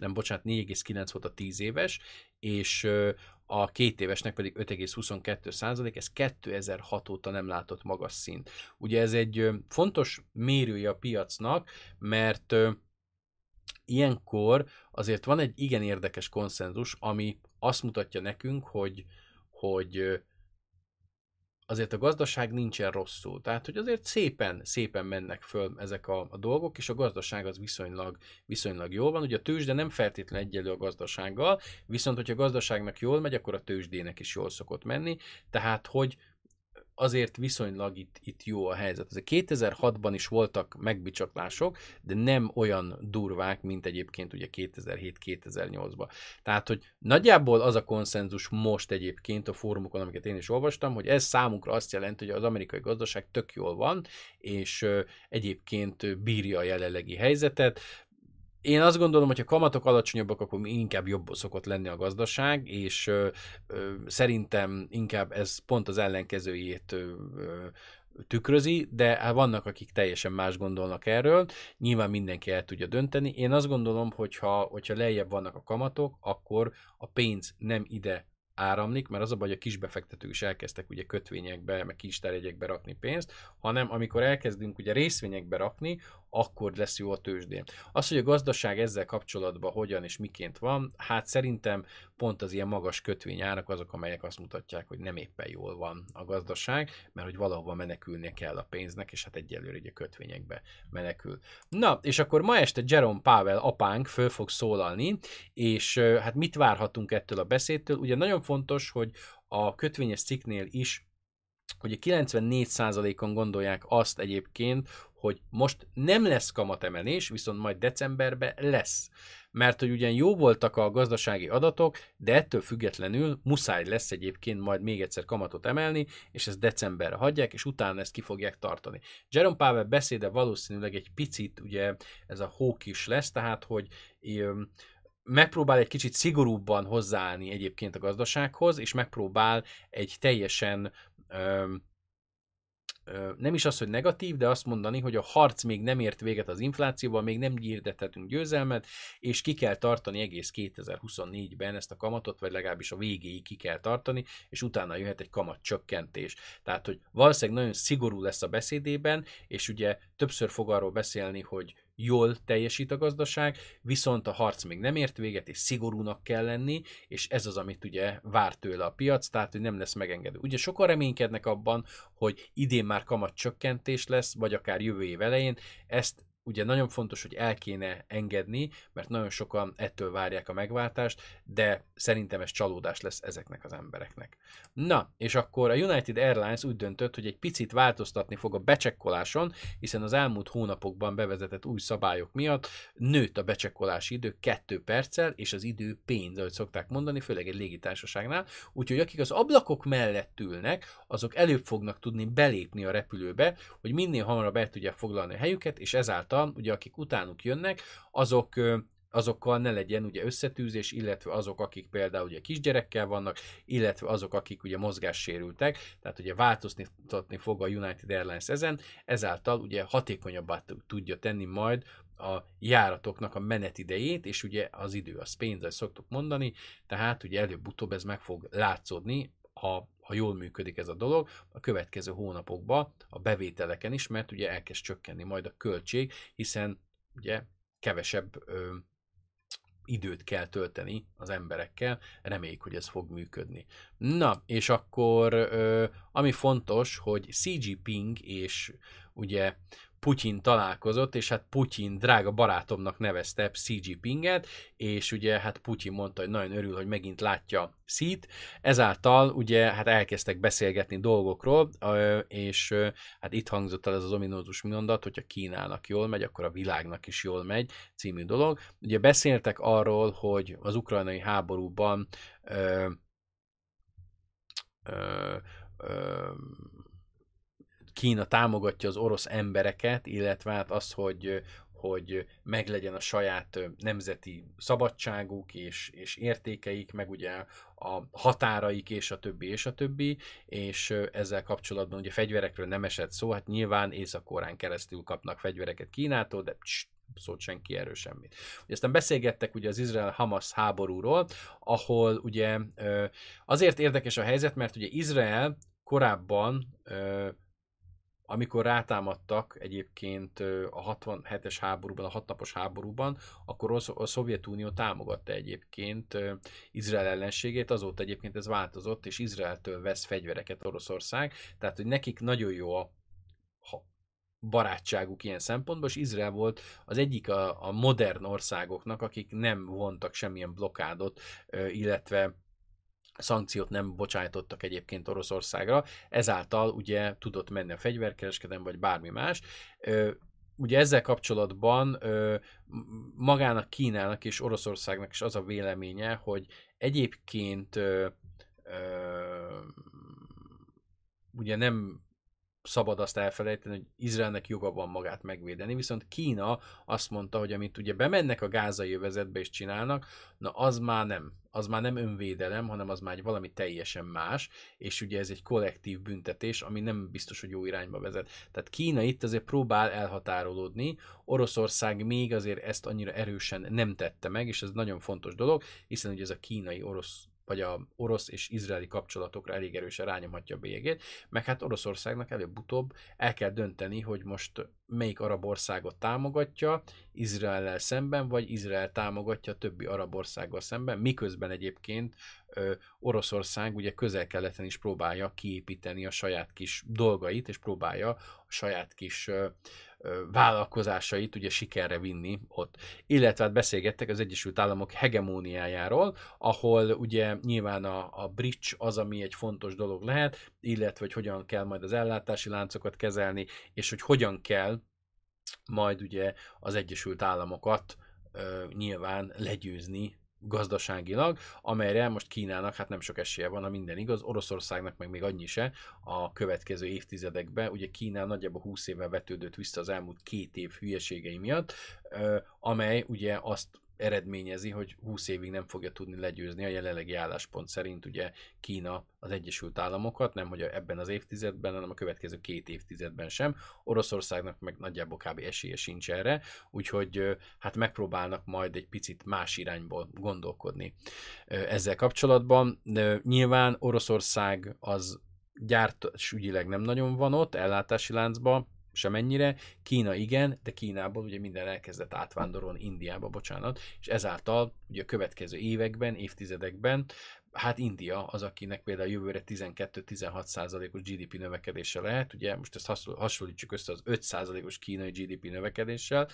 nem bocsánat, 4,9 volt a 10 éves, és a két évesnek pedig 5,22 százalék, ez 2006 óta nem látott magas szint. Ugye ez egy fontos mérője a piacnak, mert ilyenkor azért van egy igen érdekes konszenzus, ami azt mutatja nekünk, hogy, hogy azért a gazdaság nincsen rosszul. Tehát, hogy azért szépen, szépen mennek föl ezek a, a dolgok, és a gazdaság az viszonylag, viszonylag jól van. Ugye a tőzsde nem feltétlenül egyelő a gazdasággal, viszont hogyha a gazdaságnak jól megy, akkor a tőzsdének is jól szokott menni. Tehát, hogy azért viszonylag itt, itt jó a helyzet. Azért 2006-ban is voltak megbicsaklások, de nem olyan durvák, mint egyébként ugye 2007-2008-ban. Tehát, hogy nagyjából az a konszenzus most egyébként a fórumokon, amiket én is olvastam, hogy ez számunkra azt jelenti, hogy az amerikai gazdaság tök jól van, és egyébként bírja a jelenlegi helyzetet én azt gondolom, hogy ha kamatok alacsonyabbak, akkor inkább jobb szokott lenni a gazdaság, és ö, ö, szerintem inkább ez pont az ellenkezőjét ö, ö, tükrözi, de hát vannak, akik teljesen más gondolnak erről. Nyilván mindenki el tudja dönteni. Én azt gondolom, hogy ha, hogyha lejjebb vannak a kamatok, akkor a pénz nem ide áramlik, mert az a baj, hogy a kisbefektetők is elkezdtek ugye kötvényekbe, meg kincstárjegyekbe rakni pénzt, hanem amikor elkezdünk ugye részvényekbe rakni, akkor lesz jó a tőzsdén. Az, hogy a gazdaság ezzel kapcsolatban hogyan és miként van, hát szerintem pont az ilyen magas kötvényárak azok, amelyek azt mutatják, hogy nem éppen jól van a gazdaság, mert hogy valahova menekülnie kell a pénznek, és hát egyelőre ugye kötvényekbe menekül. Na, és akkor ma este Jerome Powell apánk föl fog szólalni, és hát mit várhatunk ettől a beszédtől? Ugye nagyon fontos, hogy a kötvényes cikknél is hogy 94%-on gondolják azt egyébként, hogy most nem lesz kamatemelés, viszont majd decemberben lesz. Mert hogy ugyan jó voltak a gazdasági adatok, de ettől függetlenül muszáj lesz egyébként majd még egyszer kamatot emelni, és ezt decemberre hagyják, és utána ezt ki fogják tartani. Jerome Powell beszéde valószínűleg egy picit, ugye ez a hók is lesz, tehát hogy megpróbál egy kicsit szigorúbban hozzáállni egyébként a gazdasághoz, és megpróbál egy teljesen nem is az, hogy negatív, de azt mondani, hogy a harc még nem ért véget az inflációval, még nem hirdethetünk győzelmet, és ki kell tartani egész 2024-ben ezt a kamatot, vagy legalábbis a végéig ki kell tartani, és utána jöhet egy kamat csökkentés. Tehát, hogy valószínűleg nagyon szigorú lesz a beszédében, és ugye többször fog arról beszélni, hogy jól teljesít a gazdaság, viszont a harc még nem ért véget, és szigorúnak kell lenni, és ez az, amit ugye vár tőle a piac, tehát hogy nem lesz megengedő. Ugye sokan reménykednek abban, hogy idén már kamat csökkentés lesz, vagy akár jövő év elején, ezt ugye nagyon fontos, hogy el kéne engedni, mert nagyon sokan ettől várják a megváltást, de szerintem ez csalódás lesz ezeknek az embereknek. Na, és akkor a United Airlines úgy döntött, hogy egy picit változtatni fog a becsekkoláson, hiszen az elmúlt hónapokban bevezetett új szabályok miatt nőtt a becsekkolási idő 2 perccel, és az idő pénz, ahogy szokták mondani, főleg egy légitársaságnál. Úgyhogy akik az ablakok mellett ülnek, azok előbb fognak tudni belépni a repülőbe, hogy minél hamarabb el tudják foglalni a helyüket, és ezáltal által, ugye akik utánuk jönnek, azok azokkal ne legyen ugye összetűzés, illetve azok, akik például ugye kisgyerekkel vannak, illetve azok, akik ugye mozgássérültek, tehát ugye változtatni fog a United Airlines ezen, ezáltal ugye hatékonyabbá tudja tenni majd a járatoknak a menetidejét, és ugye az idő az pénz, ezt szoktuk mondani, tehát ugye előbb-utóbb ez meg fog látszódni ha, ha jól működik ez a dolog, a következő hónapokban a bevételeken is, mert ugye elkezd csökkenni majd a költség, hiszen ugye kevesebb ö, időt kell tölteni az emberekkel, reméljük, hogy ez fog működni. Na, és akkor ö, ami fontos, hogy CG Ping és ugye Putyin találkozott, és hát Putyin drága barátomnak nevezte Xi Jinpinget, és ugye hát Putyin mondta, hogy nagyon örül, hogy megint látja Szít. Ezáltal ugye hát elkezdtek beszélgetni dolgokról, és hát itt hangzott el ez az ominózus mondat, hogyha Kínának jól megy, akkor a világnak is jól megy, című dolog. Ugye beszéltek arról, hogy az ukrajnai háborúban ö, ö, ö, Kína támogatja az orosz embereket, illetve hát az, hogy, hogy meglegyen a saját nemzeti szabadságuk és, és értékeik, meg ugye a határaik és a többi és a többi, és ezzel kapcsolatban ugye fegyverekről nem esett szó, hát nyilván észak keresztül kapnak fegyvereket Kínától, de pss, szólt senki erről semmit. Ugye aztán beszélgettek ugye az Izrael-Hamas háborúról, ahol ugye azért érdekes a helyzet, mert ugye Izrael korábban amikor rátámadtak egyébként a 67-es háborúban, a hatnapos háborúban, akkor a Szovjetunió támogatta egyébként Izrael ellenségét, azóta egyébként ez változott, és Izraeltől vesz fegyvereket Oroszország, tehát hogy nekik nagyon jó a barátságuk ilyen szempontból, és Izrael volt az egyik a, a modern országoknak, akik nem vontak semmilyen blokádot, illetve szankciót nem bocsájtottak egyébként Oroszországra, ezáltal ugye tudott menni a fegyverkereskedelem, vagy bármi más. Ugye ezzel kapcsolatban magának Kínának és Oroszországnak is az a véleménye, hogy egyébként ugye nem szabad azt elfelejteni, hogy Izraelnek joga van magát megvédeni, viszont Kína azt mondta, hogy amit ugye bemennek a gázai övezetbe és csinálnak, na az már nem. Az már nem önvédelem, hanem az már egy valami teljesen más, és ugye ez egy kollektív büntetés, ami nem biztos, hogy jó irányba vezet. Tehát Kína itt azért próbál elhatárolódni, Oroszország még azért ezt annyira erősen nem tette meg, és ez nagyon fontos dolog, hiszen ugye ez a kínai-orosz vagy a orosz és izraeli kapcsolatokra elég erősen rányomhatja a bélyegét, meg hát Oroszországnak előbb-utóbb el kell dönteni, hogy most melyik arab országot támogatja Izraellel szemben, vagy Izrael támogatja többi arab országgal szemben, miközben egyébként ö, Oroszország ugye közel-keleten is próbálja kiépíteni a saját kis dolgait, és próbálja a saját kis ö, vállalkozásait ugye sikerre vinni ott. Illetve hát beszélgettek az Egyesült Államok hegemóniájáról, ahol ugye nyilván a, a bridge az, ami egy fontos dolog lehet, illetve hogy hogyan kell majd az ellátási láncokat kezelni, és hogy hogyan kell majd ugye az Egyesült Államokat ö, nyilván legyőzni gazdaságilag, amelyre most Kínának hát nem sok esélye van, ha minden igaz, Oroszországnak meg még annyi se a következő évtizedekben. Ugye Kína nagyjából 20 évvel vetődött vissza az elmúlt két év hülyeségei miatt, amely ugye azt eredményezi, hogy 20 évig nem fogja tudni legyőzni a jelenlegi álláspont szerint ugye Kína az Egyesült Államokat, nem hogy ebben az évtizedben, hanem a következő két évtizedben sem. Oroszországnak meg nagyjából kb. esélye sincs erre, úgyhogy hát megpróbálnak majd egy picit más irányból gondolkodni ezzel kapcsolatban. Nyilván Oroszország az gyártásügyileg nem nagyon van ott, ellátási láncban, semennyire. Kína igen, de Kínából ugye minden elkezdett átvándorolni Indiába, bocsánat, és ezáltal ugye a következő években, évtizedekben hát India az, akinek például jövőre 12-16 százalékos GDP növekedése lehet, ugye most ezt hasonlítsuk össze az 5 százalékos kínai GDP növekedéssel,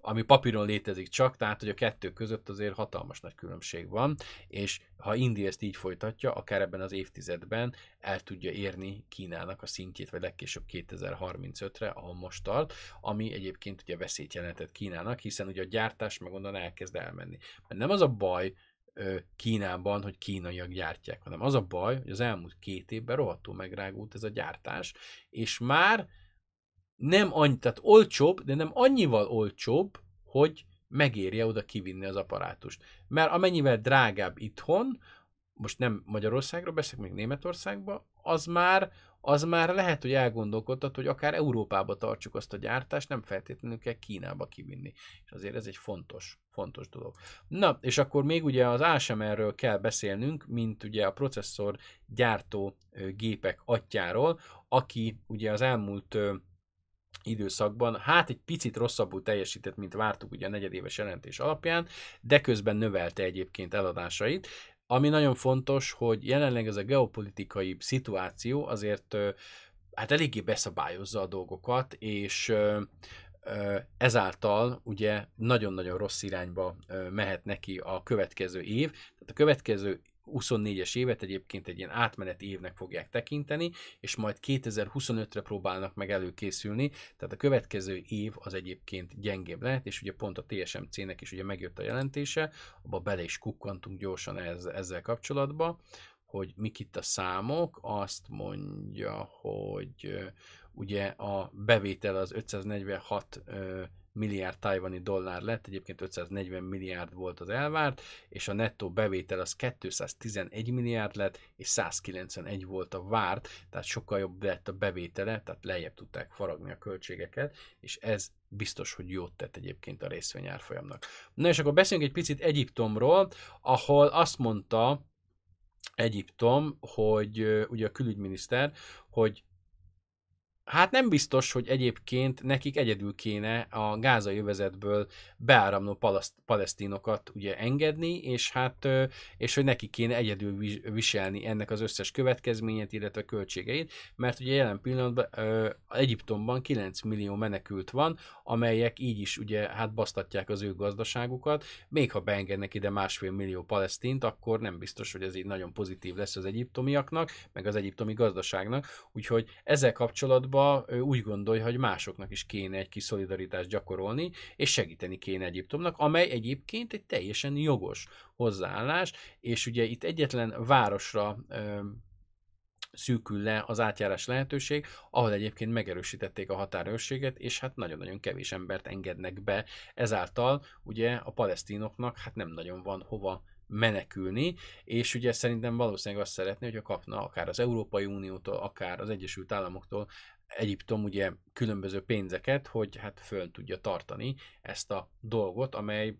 ami papíron létezik csak, tehát hogy a kettő között azért hatalmas nagy különbség van, és ha India ezt így folytatja, akár ebben az évtizedben el tudja érni Kínának a szintjét, vagy legkésőbb 2035-re, ahol most tart, ami egyébként ugye veszélyt jelentett Kínának, hiszen ugye a gyártás meg onnan elkezd elmenni. Mert nem az a baj, Kínában, hogy kínaiak gyártják, hanem az a baj, hogy az elmúlt két évben rohadtul megrágult ez a gyártás, és már nem annyi, tehát olcsóbb, de nem annyival olcsóbb, hogy megérje oda kivinni az apparátust. Mert amennyivel drágább itthon, most nem Magyarországra beszélek, még Németországba, az már az már lehet, hogy elgondolkodtat, hogy akár Európába tartsuk azt a gyártást, nem feltétlenül kell Kínába kivinni. És azért ez egy fontos, fontos dolog. Na, és akkor még ugye az ASMR-ről kell beszélnünk, mint ugye a processzor gyártó gépek atyáról, aki ugye az elmúlt időszakban, hát egy picit rosszabbul teljesített, mint vártuk ugye a negyedéves jelentés alapján, de közben növelte egyébként eladásait. Ami nagyon fontos, hogy jelenleg ez a geopolitikai szituáció azért hát eléggé beszabályozza a dolgokat, és ezáltal ugye nagyon-nagyon rossz irányba mehet neki a következő év. Tehát a következő 24-es évet egyébként egy ilyen átmeneti évnek fogják tekinteni, és majd 2025-re próbálnak meg előkészülni, tehát a következő év az egyébként gyengébb lehet, és ugye pont a TSMC-nek is ugye megjött a jelentése, abba bele is kukkantunk gyorsan ez, ezzel kapcsolatban, hogy mik itt a számok, azt mondja, hogy ugye a bevétel az 546 milliárd tajvani dollár lett, egyébként 540 milliárd volt az elvárt, és a nettó bevétel az 211 milliárd lett, és 191 volt a várt, tehát sokkal jobb lett a bevétele, tehát lejjebb tudták faragni a költségeket, és ez biztos, hogy jót tett egyébként a részvényárfolyamnak. Na és akkor beszéljünk egy picit Egyiptomról, ahol azt mondta Egyiptom, hogy ugye a külügyminiszter, hogy Hát nem biztos, hogy egyébként nekik egyedül kéne a gázai övezetből beáramló palaszt, palesztinokat ugye engedni, és hát és hogy neki kéne egyedül viselni ennek az összes következményét, illetve költségeit, mert ugye jelen pillanatban Egyiptomban 9 millió menekült van, amelyek így is ugye hát basztatják az ő gazdaságukat, még ha beengednek ide másfél millió palesztint, akkor nem biztos, hogy ez így nagyon pozitív lesz az egyiptomiaknak, meg az egyiptomi gazdaságnak, úgyhogy ezzel kapcsolatban ő úgy gondolja, hogy másoknak is kéne egy kis szolidaritást gyakorolni, és segíteni kéne Egyiptomnak, amely egyébként egy teljesen jogos hozzáállás, és ugye itt egyetlen városra szűkül le az átjárás lehetőség, ahol egyébként megerősítették a határőrséget, és hát nagyon-nagyon kevés embert engednek be. Ezáltal ugye a palesztinoknak hát nem nagyon van hova menekülni, és ugye szerintem valószínűleg azt szeretné, hogyha kapna akár az Európai Uniótól, akár az Egyesült Államoktól Egyiptom ugye különböző pénzeket, hogy hát föl tudja tartani ezt a dolgot, amely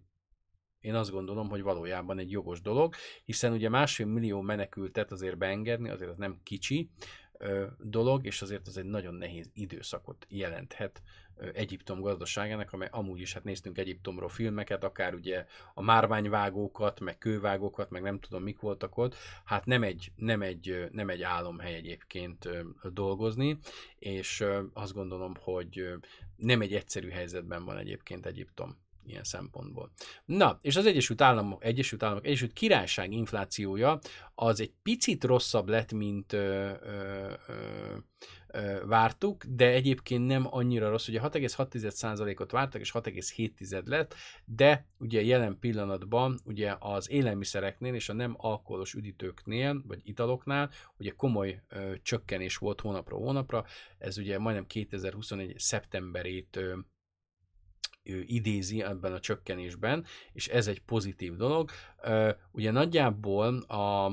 én azt gondolom, hogy valójában egy jogos dolog, hiszen ugye másfél millió menekültet azért beengedni, azért az nem kicsi ö, dolog, és azért az egy nagyon nehéz időszakot jelenthet Egyiptom gazdaságának, amely amúgy is, hát néztünk Egyiptomról filmeket, akár ugye a márványvágókat, meg kővágókat, meg nem tudom mik voltak ott, hát nem egy, nem egy, nem egy álomhely egyébként dolgozni, és azt gondolom, hogy nem egy egyszerű helyzetben van egyébként Egyiptom ilyen szempontból. Na, és az Egyesült Államok, Egyesült Államok, Egyesült Királyság inflációja az egy picit rosszabb lett, mint ö, ö, ö, vártuk, de egyébként nem annyira rossz. Ugye 6,6%-ot vártak, és 6,7 lett, de ugye jelen pillanatban ugye az élelmiszereknél és a nem alkoholos üdítőknél, vagy italoknál ugye komoly ö, csökkenés volt hónapról hónapra. Ez ugye majdnem 2021. szeptemberét ö, idézi ebben a csökkenésben, és ez egy pozitív dolog. Ugye nagyjából a,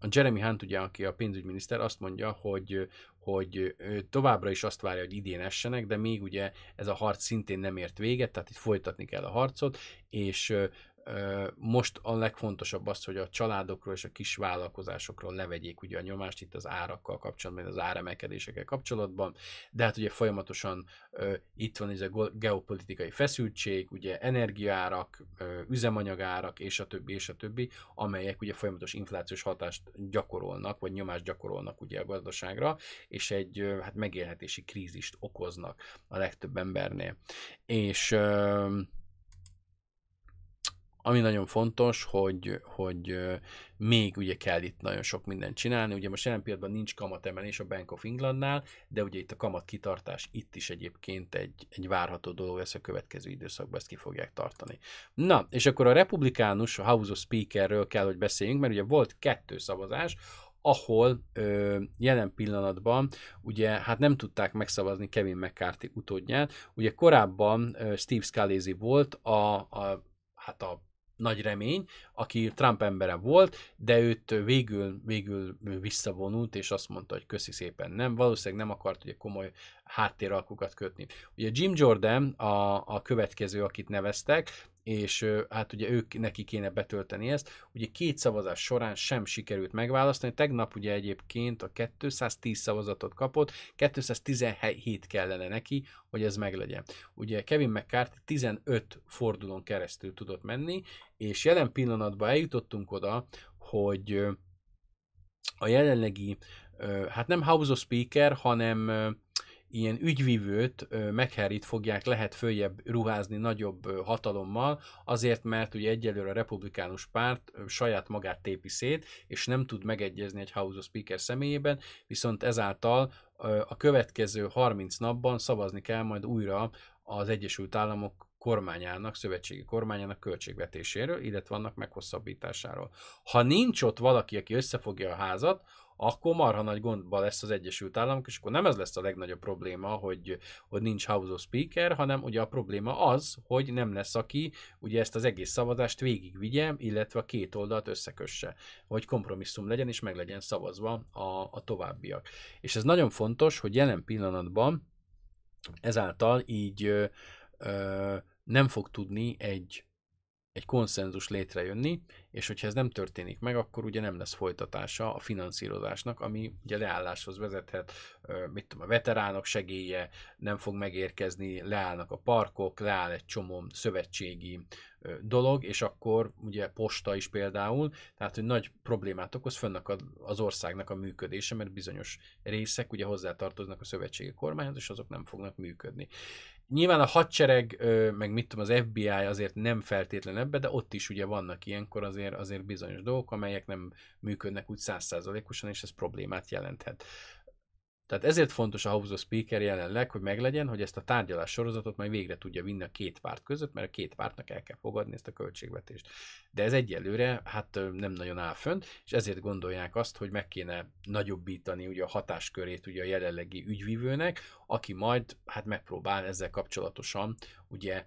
a Jeremy Hunt, ugye, aki a pénzügyminiszter, azt mondja, hogy, hogy továbbra is azt várja, hogy idén essenek, de még ugye ez a harc szintén nem ért véget, tehát itt folytatni kell a harcot, és most a legfontosabb az, hogy a családokról és a kis vállalkozásokról levegyék ugye a nyomást itt az árakkal kapcsolatban, az áremelkedésekkel kapcsolatban, de hát ugye folyamatosan itt van ez a geopolitikai feszültség, ugye energiaárak, üzemanyagárak és a többi, és a többi, amelyek ugye folyamatos inflációs hatást gyakorolnak, vagy nyomást gyakorolnak ugye a gazdaságra, és egy hát megélhetési krízist okoznak a legtöbb embernél. És ami nagyon fontos, hogy, hogy még ugye kell itt nagyon sok mindent csinálni. Ugye most jelen pillanatban nincs kamatemelés a Bank of Englandnál, de ugye itt a kamat kitartás itt is egyébként egy, egy várható dolog lesz a következő időszakban, ezt ki fogják tartani. Na, és akkor a republikánus, a House of Speakerről kell, hogy beszéljünk, mert ugye volt kettő szavazás, ahol ö, jelen pillanatban ugye hát nem tudták megszavazni Kevin McCarthy utódját. Ugye korábban ö, Steve Scalise volt a, a hát a nagy remény, aki Trump embere volt, de őt végül, végül visszavonult, és azt mondta, hogy köszi szépen nem. Valószínűleg nem akart ugye komoly háttéralkukat kötni. Ugye Jim Jordan a, a következő, akit neveztek, és hát ugye ők neki kéne betölteni ezt. Ugye két szavazás során sem sikerült megválasztani. Tegnap ugye egyébként a 210 szavazatot kapott, 217 kellene neki, hogy ez meglegyen. Ugye Kevin McCarthy 15 fordulón keresztül tudott menni, és jelen pillanatban eljutottunk oda, hogy a jelenlegi, hát nem House of Speaker, hanem ilyen ügyvívőt, megherit fogják lehet följebb ruházni nagyobb hatalommal, azért, mert ugye egyelőre a republikánus párt saját magát tépi szét, és nem tud megegyezni egy House of Speaker személyében, viszont ezáltal a következő 30 napban szavazni kell majd újra az Egyesült Államok kormányának, szövetségi kormányának költségvetéséről, illetve annak meghosszabbításáról. Ha nincs ott valaki, aki összefogja a házat, akkor marha nagy gondba lesz az Egyesült Államok, és akkor nem ez lesz a legnagyobb probléma, hogy, hogy nincs House of Speaker, hanem ugye a probléma az, hogy nem lesz aki ugye ezt az egész szavazást végigvigye, illetve a két oldalt összekösse, hogy kompromisszum legyen, és meg legyen szavazva a, a továbbiak. És ez nagyon fontos, hogy jelen pillanatban ezáltal így ö, ö, nem fog tudni egy egy konszenzus létrejönni, és hogyha ez nem történik meg, akkor ugye nem lesz folytatása a finanszírozásnak, ami ugye leálláshoz vezethet, mit tudom, a veteránok segélye nem fog megérkezni, leállnak a parkok, leáll egy csomó szövetségi dolog, és akkor ugye posta is például, tehát hogy nagy problémát okoz fönnek az országnak a működése, mert bizonyos részek ugye hozzátartoznak a szövetségi kormányhoz, és azok nem fognak működni. Nyilván a hadsereg, meg mit tudom, az FBI azért nem feltétlen ebbe, de ott is ugye vannak ilyenkor azért, azért bizonyos dolgok, amelyek nem működnek úgy százszázalékosan, és ez problémát jelenthet. Tehát ezért fontos a House of Speaker jelenleg, hogy meglegyen, hogy ezt a tárgyalás sorozatot majd végre tudja vinni a két párt között, mert a két pártnak el kell fogadni ezt a költségvetést. De ez egyelőre hát nem nagyon áll fönt, és ezért gondolják azt, hogy meg kéne nagyobbítani ugye a hatáskörét ugye a jelenlegi ügyvívőnek, aki majd hát megpróbál ezzel kapcsolatosan ugye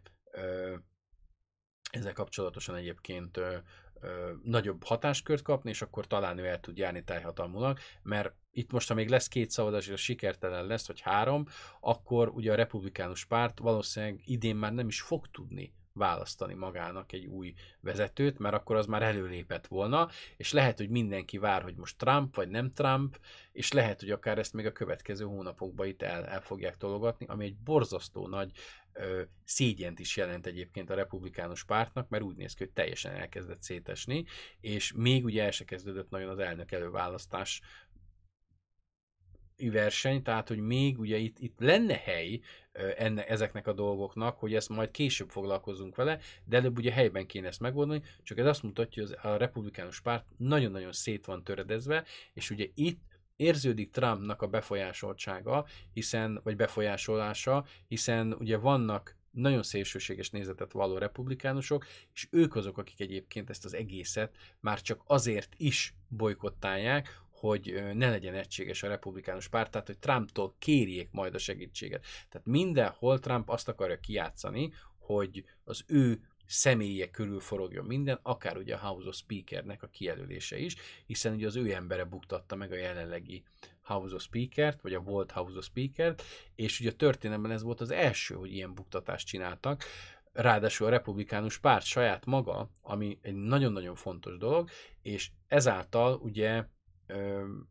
ezzel kapcsolatosan egyébként ö, ö, nagyobb hatáskört kapni, és akkor talán ő el tud járni tájhatalmulag, mert itt most, ha még lesz két szavazás, és a sikertelen lesz, vagy három, akkor ugye a republikánus párt valószínűleg idén már nem is fog tudni választani magának egy új vezetőt, mert akkor az már előlépett volna, és lehet, hogy mindenki vár, hogy most Trump vagy nem Trump, és lehet, hogy akár ezt még a következő hónapokban itt el, el fogják tologatni, ami egy borzasztó nagy ö, szégyent is jelent egyébként a republikánus pártnak, mert úgy néz ki, hogy teljesen elkezdett szétesni, és még ugye el se kezdődött nagyon az elnök előválasztás verseny, tehát hogy még ugye itt, itt lenne hely enne, ezeknek a dolgoknak, hogy ezt majd később foglalkozunk vele, de előbb ugye helyben kéne ezt megoldani, csak ez azt mutatja, hogy a republikánus párt nagyon-nagyon szét van töredezve, és ugye itt érződik Trumpnak a befolyásoltsága, hiszen, vagy befolyásolása, hiszen ugye vannak nagyon szélsőséges nézetet való republikánusok, és ők azok, akik egyébként ezt az egészet már csak azért is bolykottálják, hogy ne legyen egységes a republikánus párt, tehát hogy Trumptól kérjék majd a segítséget. Tehát mindenhol Trump azt akarja kijátszani, hogy az ő személye körül forogjon minden, akár ugye a House of Speakernek a kijelölése is, hiszen ugye az ő embere buktatta meg a jelenlegi House of Speaker-t, vagy a volt House of Speaker-t, és ugye a történelemben ez volt az első, hogy ilyen buktatást csináltak, ráadásul a republikánus párt saját maga, ami egy nagyon-nagyon fontos dolog, és ezáltal ugye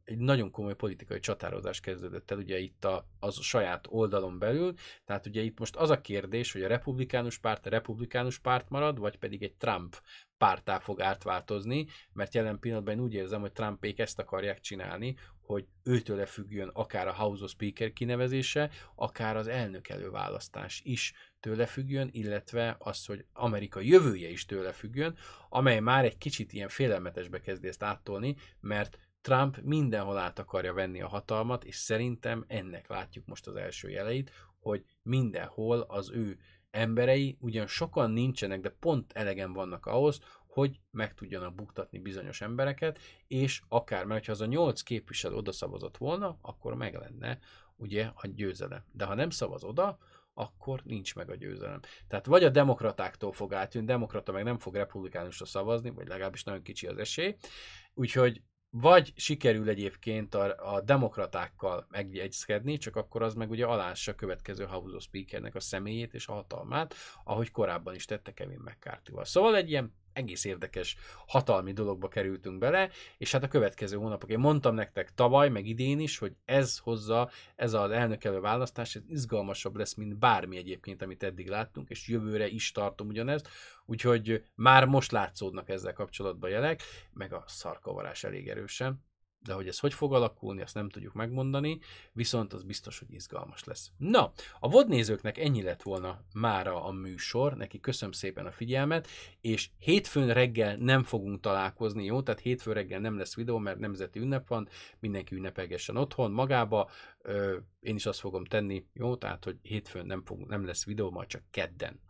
egy nagyon komoly politikai csatározás kezdődött el ugye itt a, az a saját oldalon belül, tehát ugye itt most az a kérdés, hogy a republikánus párt a republikánus párt marad, vagy pedig egy Trump pártá fog átváltozni, mert jelen pillanatban én úgy érzem, hogy Trumpék ezt akarják csinálni, hogy őtőle függjön akár a House of Speaker kinevezése, akár az elnök előválasztás is tőle függjön, illetve az, hogy Amerika jövője is tőle függjön, amely már egy kicsit ilyen félelmetesbe kezdi ezt áttolni, mert Trump mindenhol át akarja venni a hatalmat, és szerintem ennek látjuk most az első jeleit, hogy mindenhol az ő emberei, ugyan sokan nincsenek, de pont elegen vannak ahhoz, hogy meg tudjanak buktatni bizonyos embereket, és akár, mert ha az a nyolc képviselő oda szavazott volna, akkor meg lenne ugye a győzelem. De ha nem szavaz oda, akkor nincs meg a győzelem. Tehát vagy a demokratáktól fog átjönni, demokrata meg nem fog republikánusra szavazni, vagy legalábbis nagyon kicsi az esély. Úgyhogy vagy sikerül egyébként a, a demokratákkal megjegyzkedni, csak akkor az meg ugye alássa a következő House of Speakernek a személyét és a hatalmát, ahogy korábban is tette Kevin mccarthy -val. Szóval egy ilyen egész érdekes hatalmi dologba kerültünk bele, és hát a következő hónapok, én mondtam nektek tavaly, meg idén is, hogy ez hozza, ez az elnökelő választás, ez izgalmasabb lesz, mint bármi egyébként, amit eddig láttunk, és jövőre is tartom ugyanezt, úgyhogy már most látszódnak ezzel kapcsolatban jelek, meg a szarkavarás elég erősen de hogy ez hogy fog alakulni, azt nem tudjuk megmondani, viszont az biztos, hogy izgalmas lesz. Na, a vodnézőknek ennyi lett volna mára a műsor, neki köszönöm szépen a figyelmet, és hétfőn reggel nem fogunk találkozni, jó? Tehát hétfő reggel nem lesz videó, mert nemzeti ünnep van, mindenki ünnepelgessen otthon magába, én is azt fogom tenni, jó? Tehát, hogy hétfőn nem, fog, nem lesz videó, majd csak kedden.